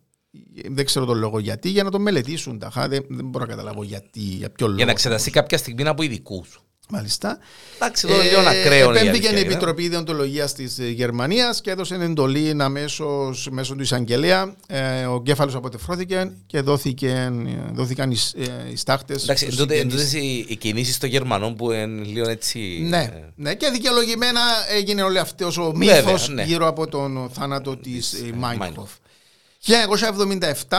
Δεν ξέρω τον λόγο γιατί, για να τον μελετήσουν. Δεν, δεν μπορώ να καταλάβω γιατί, για ποιο λόγο. Για να εξεταστεί κάποια στιγμή από ειδικούς. Μάλιστα. Εντάξει, εδώ είναι ακραίο. Επέμβηκε η Επιτροπή Ιδεοντολογίας της ε, Γερμανίας και έδωσε εντολή αμέσω μέσω του εισαγγελέα. Ε, ο κέφαλο αποτεφρώθηκε και δόθηκαν, ε, δόθηκαν οι, ε, οι στάχτες. Εντάξει, τότε οι, οι κινήσεις των Γερμανών που είναι λίγο έτσι. Ναι, ε... ναι και δικαιολογημένα έγινε όλο αυτός ο μύθος ναι. γύρω από τον θάνατο της Μάινκοφ. 1977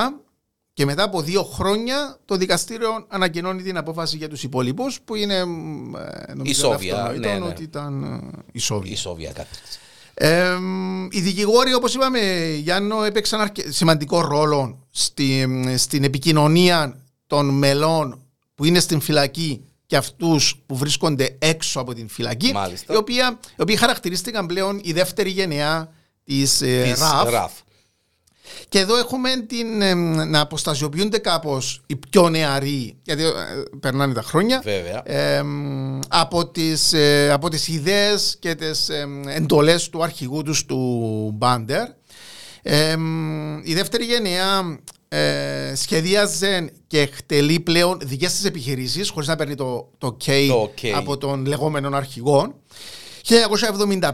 και μετά από δύο χρόνια το δικαστήριο ανακοινώνει την απόφαση για τους υπόλοιπους που είναι ε, νομίζω Σόβια, ναι, ναι. ότι ήταν ε, η Σόβια. Η Σόβια ε, οι δικηγόροι όπως είπαμε Γιάννο έπαιξαν σημαντικό ρόλο στη, στην επικοινωνία των μελών που είναι στην φυλακή και αυτούς που βρίσκονται έξω από την φυλακή οι οποίοι, οι οποίοι χαρακτηρίστηκαν πλέον η δεύτερη γενεά της, της ΡΑΦ Και εδώ έχουμε την, ε, να αποστασιοποιούνται κάπως οι πιο νεαροί, γιατί ε, περνάνε τα χρόνια, Βέβαια. ε, από, τις, ε, από τις ιδέες και τις ε, εντολές του αρχηγού τους του Μπάντερ. Ε, η δεύτερη γενιά ε, σχεδίαζε και εκτελεί πλέον δικές της επιχειρήσεις χωρίς να παίρνει το, το, K Το OK. από τον λεγόμενο αρχηγό. 1975,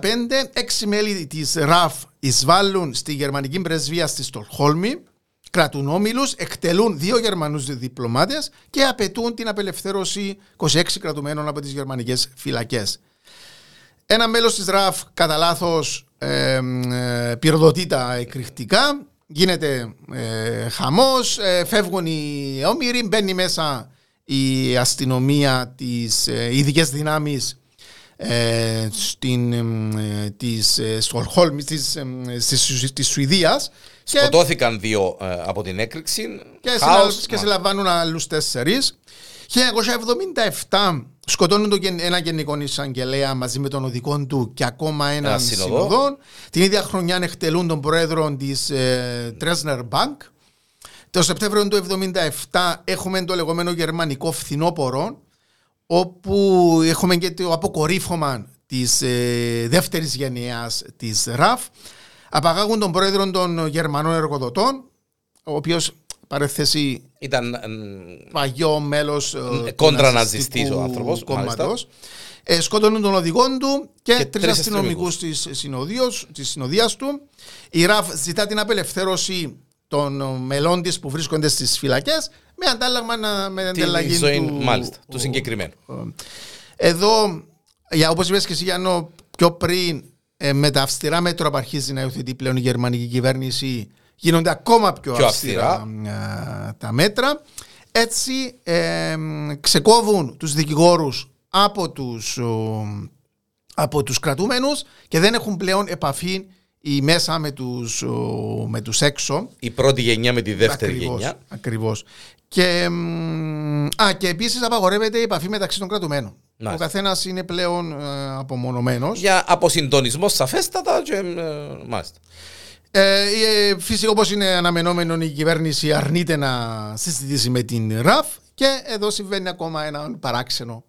έξι μέλη της ΡΑΦ εισβάλλουν στη γερμανική πρεσβεία στη Στολχόλμη, κρατούν όμιλους, εκτελούν δύο Γερμανούς διπλωμάτες και απαιτούν την απελευθέρωση 26 κρατουμένων από τις γερμανικές φυλακές. Ένα μέλος της ΡΑΦ κατά λάθος ε, ε, πυροδοτεί τα εκρηκτικά, γίνεται ε, χαμός, ε, φεύγουν οι όμοιροι, μπαίνει μέσα η αστυνομία, τις ε, ειδικές δυνάμεις ε, στην, ε, της ε, Στολχόλμης, της, ε, της, της Σουηδίας και, Σκοτώθηκαν δύο ε, από την έκρηξη. και, Χάος, συλλα- και μα- συλλαμβάνουν άλλους τέσσερις. 1977 σκοτώνουν τον, γεν- ένα γενικό εισαγγελέα μαζί με τον οδικό του και ακόμα έναν Ένα συνοδό. συνοδό. Την ίδια χρονιά εκτελούν τον πρόεδρο της ε, Dresdner Bank. Το Σεπτέμβριο του 1977 έχουμε το λεγόμενο γερμανικό φθινόπωρο όπου έχουμε και το αποκορύφωμα της ε, δεύτερης γενιάς της ΡΑΦ. Απαγάγουν τον πρόεδρο των Γερμανών εργοδοτών, ο οποίος παρέθεση Ήταν. ε, παγιό μέλος Ε, κόντρα-ναζιστής ο άνθρωπος, κόμματος. Ε, σκότωνουν τον οδηγό του και, Και τρεις τρεις αστυνομικούς της συνοδείας του. Η ΡΑΦ ζητά την απελευθέρωση των ε, μελών της που βρίσκονται στις φυλακές με αντάλλαγμα να, με την ανταλλαγή ζωή, του. μάλιστα, του συγκεκριμένου. Εδώ, για, όπως είπες και εσύ Γιάννο, πιο πριν ε, με τα αυστηρά μέτρα που αρχίζει να υιοθετεί πλέον η γερμανική κυβέρνηση γίνονται ακόμα πιο, Πιο αυστηρά, α, τα μέτρα. Έτσι ε, ξεκόβουν τους δικηγόρους από τους, ο, από τους κρατούμενους και δεν έχουν πλέον επαφή ή μέσα με τους, ο, με τους έξω. Η πρώτη γενιά με τη δεύτερη Ακριβώς, γενιά. Ακριβώς. Και, μ, α, και επίσης απαγορεύεται η επαφή μεταξύ των κρατουμένων. Μάλιστα. Ο καθένας είναι πλέον ε, απομονωμένος. Για αποσυντονισμός σαφέστατα και. ε, μάλιστα. Ε, ε, φυσικά όπως είναι αναμενόμενο η κυβέρνηση αρνείται να συζητήσει με την ΡΑΦ και εδώ συμβαίνει ακόμα ένα παράξενο.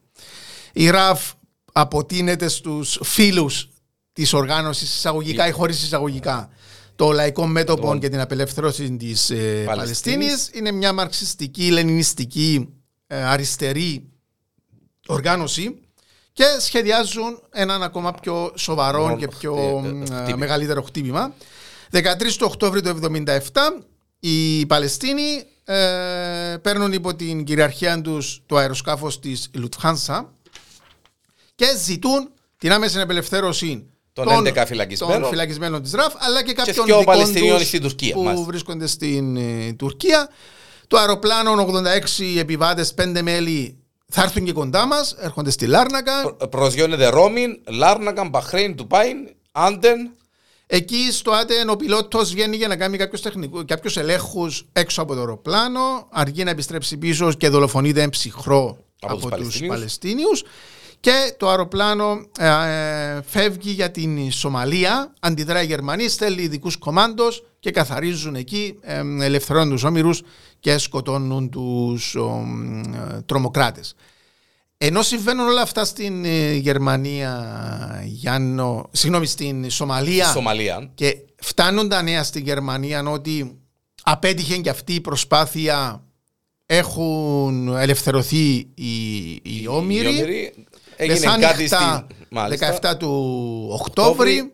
Η ΡΑΦ αποτείνεται στους φίλους της οργάνωσης εισαγωγικά ή χωρίς εισαγωγικά το λαϊκό μέτωπο Λοιπόν. και την απελευθέρωση της ε, Παλαιστίνης. Παλαιστίνης είναι μια μαρξιστική, λενινιστική, ε, αριστερή οργάνωση και σχεδιάζουν έναν ακόμα πιο σοβαρό Μόνο και πιο χτυ- ε, μ, χτύπημα. μεγαλύτερο χτύπημα. 13 του Οκτώβριου του 1977 οι Παλαιστίνοι ε, παίρνουν υπό την κυριαρχία τους το αεροσκάφος της Λουτφάνσα και ζητούν την άμεση απελευθέρωση Των 11 φυλακισμένων. των φυλακισμένων της ΡΑΦ αλλά και κάποιων δυο δικών Παλαιστινίων τους στην Τουρκία, που μάλιστα. βρίσκονται στην ε, Τουρκία. Το αεροπλάνο 86 επιβάτες, 5 μέλη θα έρθουν και κοντά μας, έρχονται στη Λάρνακα. Προ- Προσγειώνεται Ρώμην, Λάρνακα, Μπαχρέιν, Τουπάιν, Άντεν. Εκεί στο Άτεν ο πιλότος βγαίνει για να κάνει κάποιους, τεχνικούς, κάποιους ελέγχους έξω από το αεροπλάνο, αργεί να επιστρέψει πίσω και δολοφονείται εν ψυχρό Από από, τους τους Παλαιστίνιους. Παλαιστίνιους και το αεροπλάνο ε, ε, φεύγει για την Σομαλία, αντιδρά η Γερμανία, στέλνει ειδικούς κομμάντος και καθαρίζουν εκεί, ε, ελευθερώνουν τους όμοιρους και σκοτώνουν τους ο, ε, τρομοκράτες. Ενώ συμβαίνουν όλα αυτά στην ε, Γερμανία, Γιάννο, συγγνώμη, στην Σομαλία Σομαλία. και φτάνουν τα νέα στην Γερμανία ότι απέτυχε και αυτή η προσπάθεια έχουν ελευθερωθεί οι, οι όμοιροι. Όμηροι. Έγινε Μεσάνυχτα, κάτι στην. Μάλιστα. 17 του Οκτώβρη.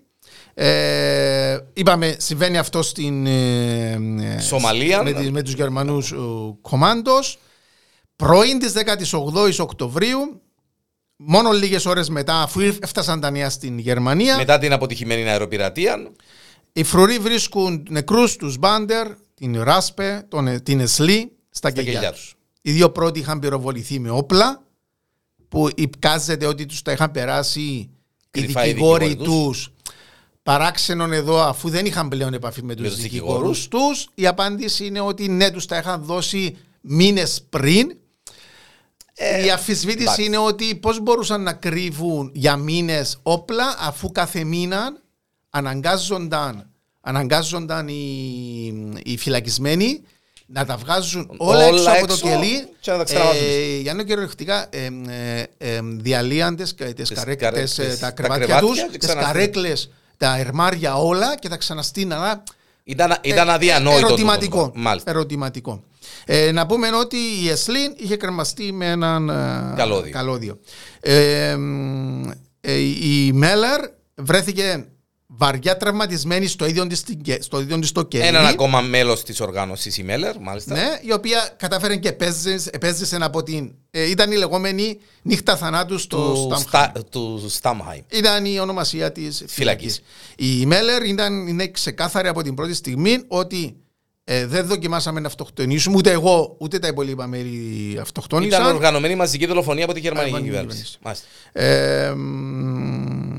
Ε, είπαμε, συμβαίνει αυτό στην ε, ε, Σομαλία. με, τις- με τους Γερμανούς ε, κομμάντος. Πρωί της 18ης Οκτωβρίου, μόνο λίγες ώρες μετά, αφού έφτασαν τα νέα στην Γερμανία, Μετά την αποτυχημένη αεροπειρατεία. οι φρουροί βρίσκουν νεκρούς τους Μπάντερ, την Ράσπε, τον, την Εσλή, στα κελιά κελιά τους. Οι δύο πρώτοι είχαν πυροβοληθεί με όπλα που υπκάζεται ότι τους τα είχαν περάσει οι Κρυφά οι δικηγόροι δικηγόροι τους. Παράξενον εδώ, αφού δεν είχαν πλέον επαφή με τους, τους δικηγόρους τους, η απάντηση είναι ότι ναι, τους τα είχαν δώσει μήνες πριν. η αφισβήτηση εντάξει. είναι ότι πώς μπορούσαν να κρύβουν για μήνες όπλα αφού κάθε μήνα αναγκάζονταν αναγκάζονταν οι, οι φυλακισμένοι να τα βγάζουν όλα, έξω, από το κελί και να τα ξαναβάζουν. ε, για να κυριολεκτικά ε, ε, ε, διαλύαν τις, τις Τις καρέκ- καρέ- τις, ε, τις- τα τα κρεβάτια κρεβάτια τους, και τις ξαναστείναν. καρέκλες, τα ερμάρια όλα και τα ξαναστείναν. Ήταν, ήταν Ε, αδιανόητο. τούτο Ερωτηματικό. πράγμα. Μάλιστα. Ερωτηματικό. Ε, να πούμε ότι η Εσλίν είχε κρεμαστεί με έναν ε, Καλώδιο. καλώδιο. Ε, μ, ε, η Μέλερ βρέθηκε βαριά τραυματισμένη στο ίδιο της, την κε- στο, ίδιο της το κελί. Έναν ακόμα μέλος της οργάνωσης η Μέλλερ, μάλιστα. Ναι, η οποία κατάφερε και επέζησε, επέζησε από την. ε, ήταν η λεγόμενη νύχτα θανάτου στο του, Σταμχάιμ. Στα, του Στάμχαϊμ. Ήταν η ονομασία της Φυλακής. φυλακής. Η Μέλερ ήταν, είναι ξεκάθαρη από την πρώτη στιγμή ότι ε, δεν δοκιμάσαμε να αυτοκτονήσουμε ούτε εγώ ούτε τα υπόλοιπα μέλη Ήταν αυτοκτόνησαν. οργανωμένη μαζική δολοφονία από τη γερμανική Γερμανική κυβέρνηση. Μάλιστα. Ε, μ,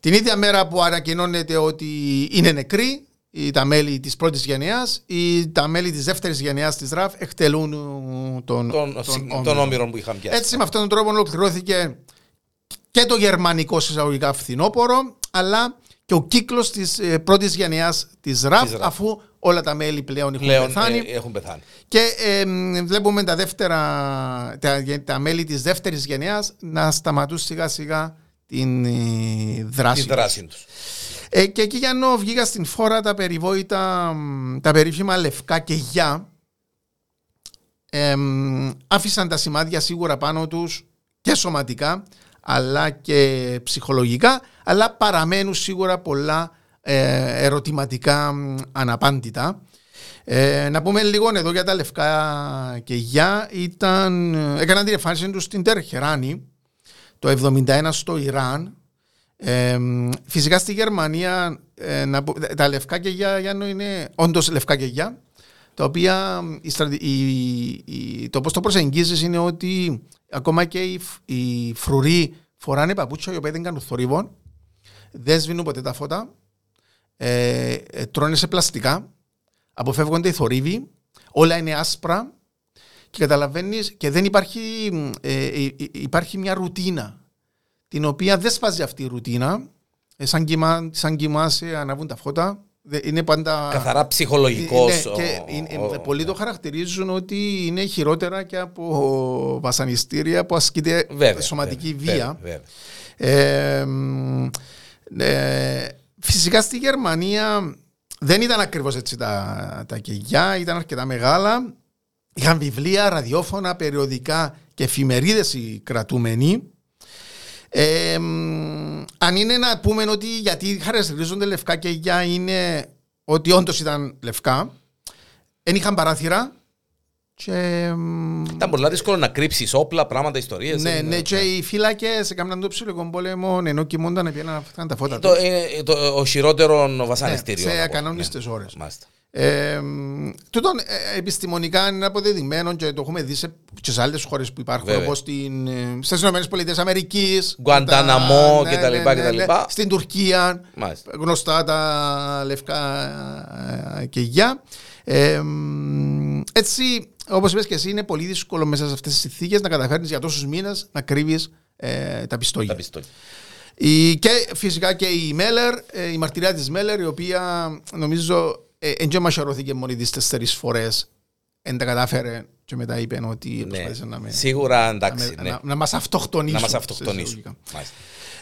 την ίδια μέρα που ανακοινώνεται ότι είναι νεκροί οι- τα μέλη της πρώτης γενιάς, οι, τα μέλη της δεύτερης γενιάς της ΡΑΦ εκτελούν ε, τον, Τον, τον τον όμηρο που είχαν πιάσει. Έτσι με αυτόν τον τρόπο ολοκληρώθηκε και το γερμανικό συσταγωγικά φθινόπωρο αλλά και ο κύκλος της ε, πρώτης γενιάς της ΡΑΦ, Της ΡΑΦ. αφού όλα τα μέλη πλέον έχουν Πλέον πεθάνει ε, έχουν πεθάνει. και ε, μ, βλέπουμε τα, δεύτερα, τα, τα μέλη της δεύτερης γενιάς να σταματούν σιγά σιγά την ε, δράση Τη τους. δράση τους. Ε, και εκεί για να βγήκα στην φόρα τα περιβόητα, μ, τα περίφημα λευκά και γιά ε, μ, άφησαν τα σημάδια σίγουρα πάνω τους και σωματικά αλλά και ψυχολογικά αλλά παραμένουν σίγουρα πολλά ε, ερωτηματικά μ, αναπάντητα. Ε, να πούμε λίγο εδώ για τα λευκά και γιά ήταν, έκαναν την εμφάνιση τους στην Τερχεράνη το 71 στο Ιράν ε, φυσικά στη Γερμανία ε, να πω- τα λευκά κεγιά Γιάννο είναι όντως λευκά κεγιά τα οποία η, στρατη- η- η- το πώς το προσεγγίζεις είναι ότι ακόμα και οι, φ- οι φρουροί φοράνε παπούτσια οι οποίοι δεν κάνουν θορύβο δεν σβήνουν ποτέ τα φώτα ε, ε, τρώνε σε πλαστικά αποφεύγονται οι θορύβοι όλα είναι άσπρα και καταλαβαίνεις και δεν υπάρχει ε, ε, ε, υπάρχει μια ρουτίνα την οποία δεν σπάζει αυτή η ρουτίνα. Ε, σαν, κοιμά, σαν κοιμάσαι, ανάβουν τα φώτα. Δε- Είναι πάντα. Καθαρά ψυχολογικός. Ναι, και είναι- πολλοί το χαρακτηρίζουν ότι είναι χειρότερα και από βασανιστήρια που ασκείται σωματική βία. Ε, μ, ε, φυσικά στη Γερμανία δεν ήταν ακριβώς έτσι τα, τα κεγιά, ήταν αρκετά μεγάλα. Είχαν βιβλία, ραδιόφωνα, περιοδικά και εφημερίδες οι κρατούμενοι. Ε, μ, αν είναι να πούμε ότι γιατί χαρακτηρίζονται λευκά κεγιά είναι ότι όντως ήταν λευκά. Δεν είχαν παράθυρα. Και, μ, Ήταν πολύ δύσκολο να κρύψεις όπλα, πράγματα, ιστορίες. ναι, ναι, και οι φύλακες έκαναν το ψηλικό πόλεμο ενώ κοιμούνταν να πήγαιναν να τα φώτα Το, τους. ε, το, ο χειρότερο βασανιστήριο. Ναι, σε να πω. ακανόνιστες Ναι, ώρες. μάλιστα. Ε, μ, τούτον ε, επιστημονικά είναι αποδεδειγμένο και το έχουμε δει σε, και σε άλλες χώρες που υπάρχουν Βέβαια. όπως στην, ε, στις Ηνωμένες Πολιτείες Αμερικής Γκουαντάναμο τα- και τα λοιπά και τα λοιπά. στην Τουρκία Μάλιστα. γνωστά τα λευκά ε, και γιά ε, μ, έτσι όπως είπες και εσύ είναι πολύ δύσκολο μέσα σε αυτές τις συνθήκες να καταφέρνεις για τόσους μήνες να κρύβεις ε, τα πιστόλια Τα πιστόλια. η, και φυσικά και η Μέλλερ, ε, η μαρτυρία της Μέλλερ, η οποία νομίζω δεν και μαχαιρώθηκε μόνη της τέσσερις φορές, δεν τα κατάφερε και μετά είπε ότι Ναι. προσπάθησε να, με, Σίγουρα να, εντάξει. με- ναι. να, να μας αυτοκτονήσουν. Να μας σε αυτοκτονήσουν. εισαγωγικά. Μάλιστα.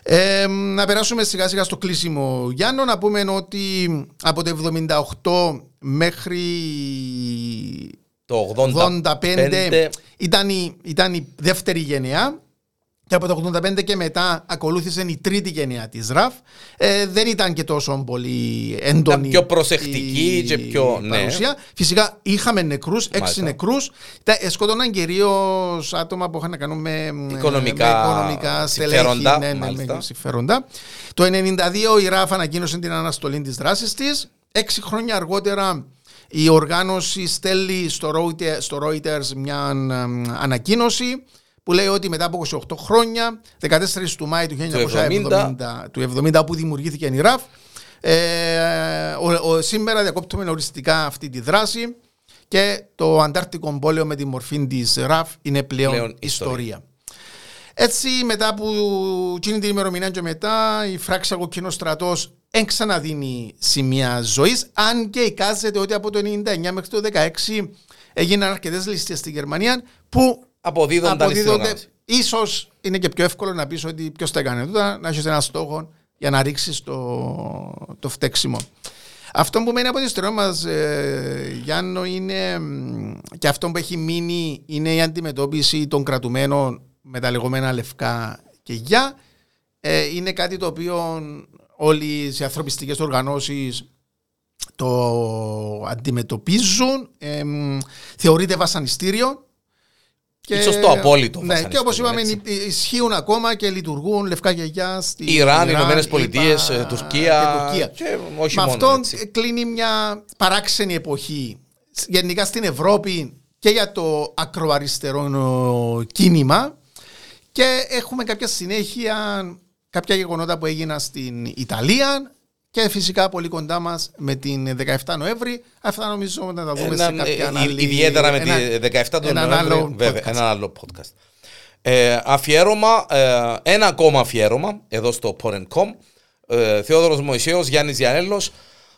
Ε, να περάσουμε σιγά σιγά στο κλείσιμο Γιάννο, να πούμε ότι από το 78 μέχρι Το 85 ήταν η, ήταν η δεύτερη γενεά και από το 85 και μετά ακολούθησε η τρίτη γενεά της ΡΑΦ. Ε, δεν ήταν και τόσο πολύ έντονη Ήταν πιο προσεκτική η και πιο- ναι. παρουσία. Φυσικά είχαμε νεκρούς, έξι Μάλιστα. νεκρούς. Τα, ε, σκότωναν κυρίως άτομα που είχαν να κάνουν με, Οικονομικά με οικονομικά στελέχη, συμφέροντα, ναι, ναι, μάλιστα. με συμφέροντα. Το 1992 η ΡΑΦ ανακοίνωσε την αναστολή της δράσης της. Έξι χρόνια αργότερα η οργάνωση στέλνει στο Reuters, στο Reuters μια εμ, ανακοίνωση που λέει ότι μετά από 28 χρόνια, 14 του Μάη του 1970, του 70 που δημιουργήθηκε η ΡΑΦ, ε, ο, ο, σήμερα διακόπτουμε οριστικά αυτή τη δράση και το Αντάρτικο πόλεμο με τη μορφή της ΡΑΦ είναι πλέον, Πλέον ιστορία. ιστορία. Έτσι, μετά από εκείνη την ημερομηνία και μετά, η φράξη από κοινό στρατός δεν ξαναδίνει σημεία ζωής. Αν και εικάζεται ότι από το 99 μέχρι το 2016 έγιναν αρκετές ληστείε στη Γερμανία που αποδίδονται. αποδίδονται ίσως είναι και πιο εύκολο να πεις ότι ποιος τα έκανε τούτα, να έχεις ένα στόχο για να ρίξεις το, το φταίξιμο. Αυτό που μένει από τη ιστορία μας, ε, Γιάννο, είναι και αυτό που έχει μείνει είναι η αντιμετώπιση των κρατουμένων με τα λεγόμενα λευκά και γεια. Ε, είναι κάτι το οποίο όλοι οι ανθρωπιστικές οργανώσεις το αντιμετωπίζουν. Ε, θεωρείται βασανιστήριο και, σωστό, απόλυτο. Ναι, και όπως είπαμε, ισχύουν ακόμα και λειτουργούν λευκά γιαγιά στη Ιράν, Ηνωμένες Πολιτείες, ε, Τουρκία. Και Τουρκία. Με αυτό κλείνει μια παράξενη εποχή γενικά στην Ευρώπη και για το ακροαριστερό κίνημα. Και έχουμε κάποια συνέχεια, κάποια γεγονότα που έγιναν στην Ιταλία, και φυσικά πολύ κοντά μας με την 17 Νοέμβρη. Αυτά νομίζω να τα δούμε ένα, σε κάποια ε, άλλη... Ιδιαίτερα με τη 17 του Νοέμβρη. Βέβαια, ένα άλλο podcast. Ε, αφιέρωμα, ε, ένα ακόμα αφιέρωμα εδώ στο Porn.com. Ε, Θεόδωρος Μωυσέος, Γιάννης Γιανέλος,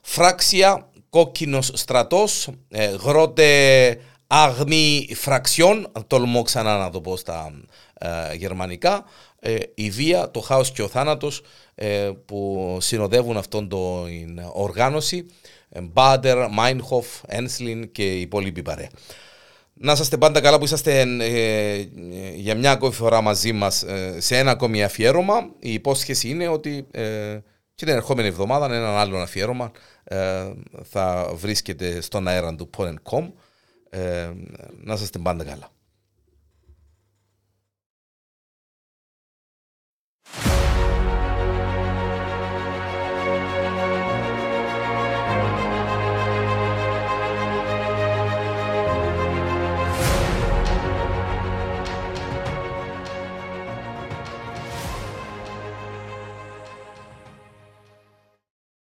Φράξια, Κόκκινος Στρατός, ε, Γρότε Αγμή Φραξιών, τολμώ ξανά να το πω στα ε, γερμανικά, ε, η βία, το χάος και ο θάνατος ε, που συνοδεύουν αυτόν την οργάνωση. Ε, Μπάντερ, Μάινχοφ, Ένσλιν και η υπόλοιπη παρέα. Να είστε πάντα καλά που είσαστε ε, για μια ακόμη φορά μαζί μας σε ένα ακόμη αφιέρωμα. Η υπόσχεση είναι ότι και την ερχόμενη εβδομάδα ένα άλλο αφιέρωμα θα βρίσκεται στον αέρα του Porn.com. να είστε πάντα καλά.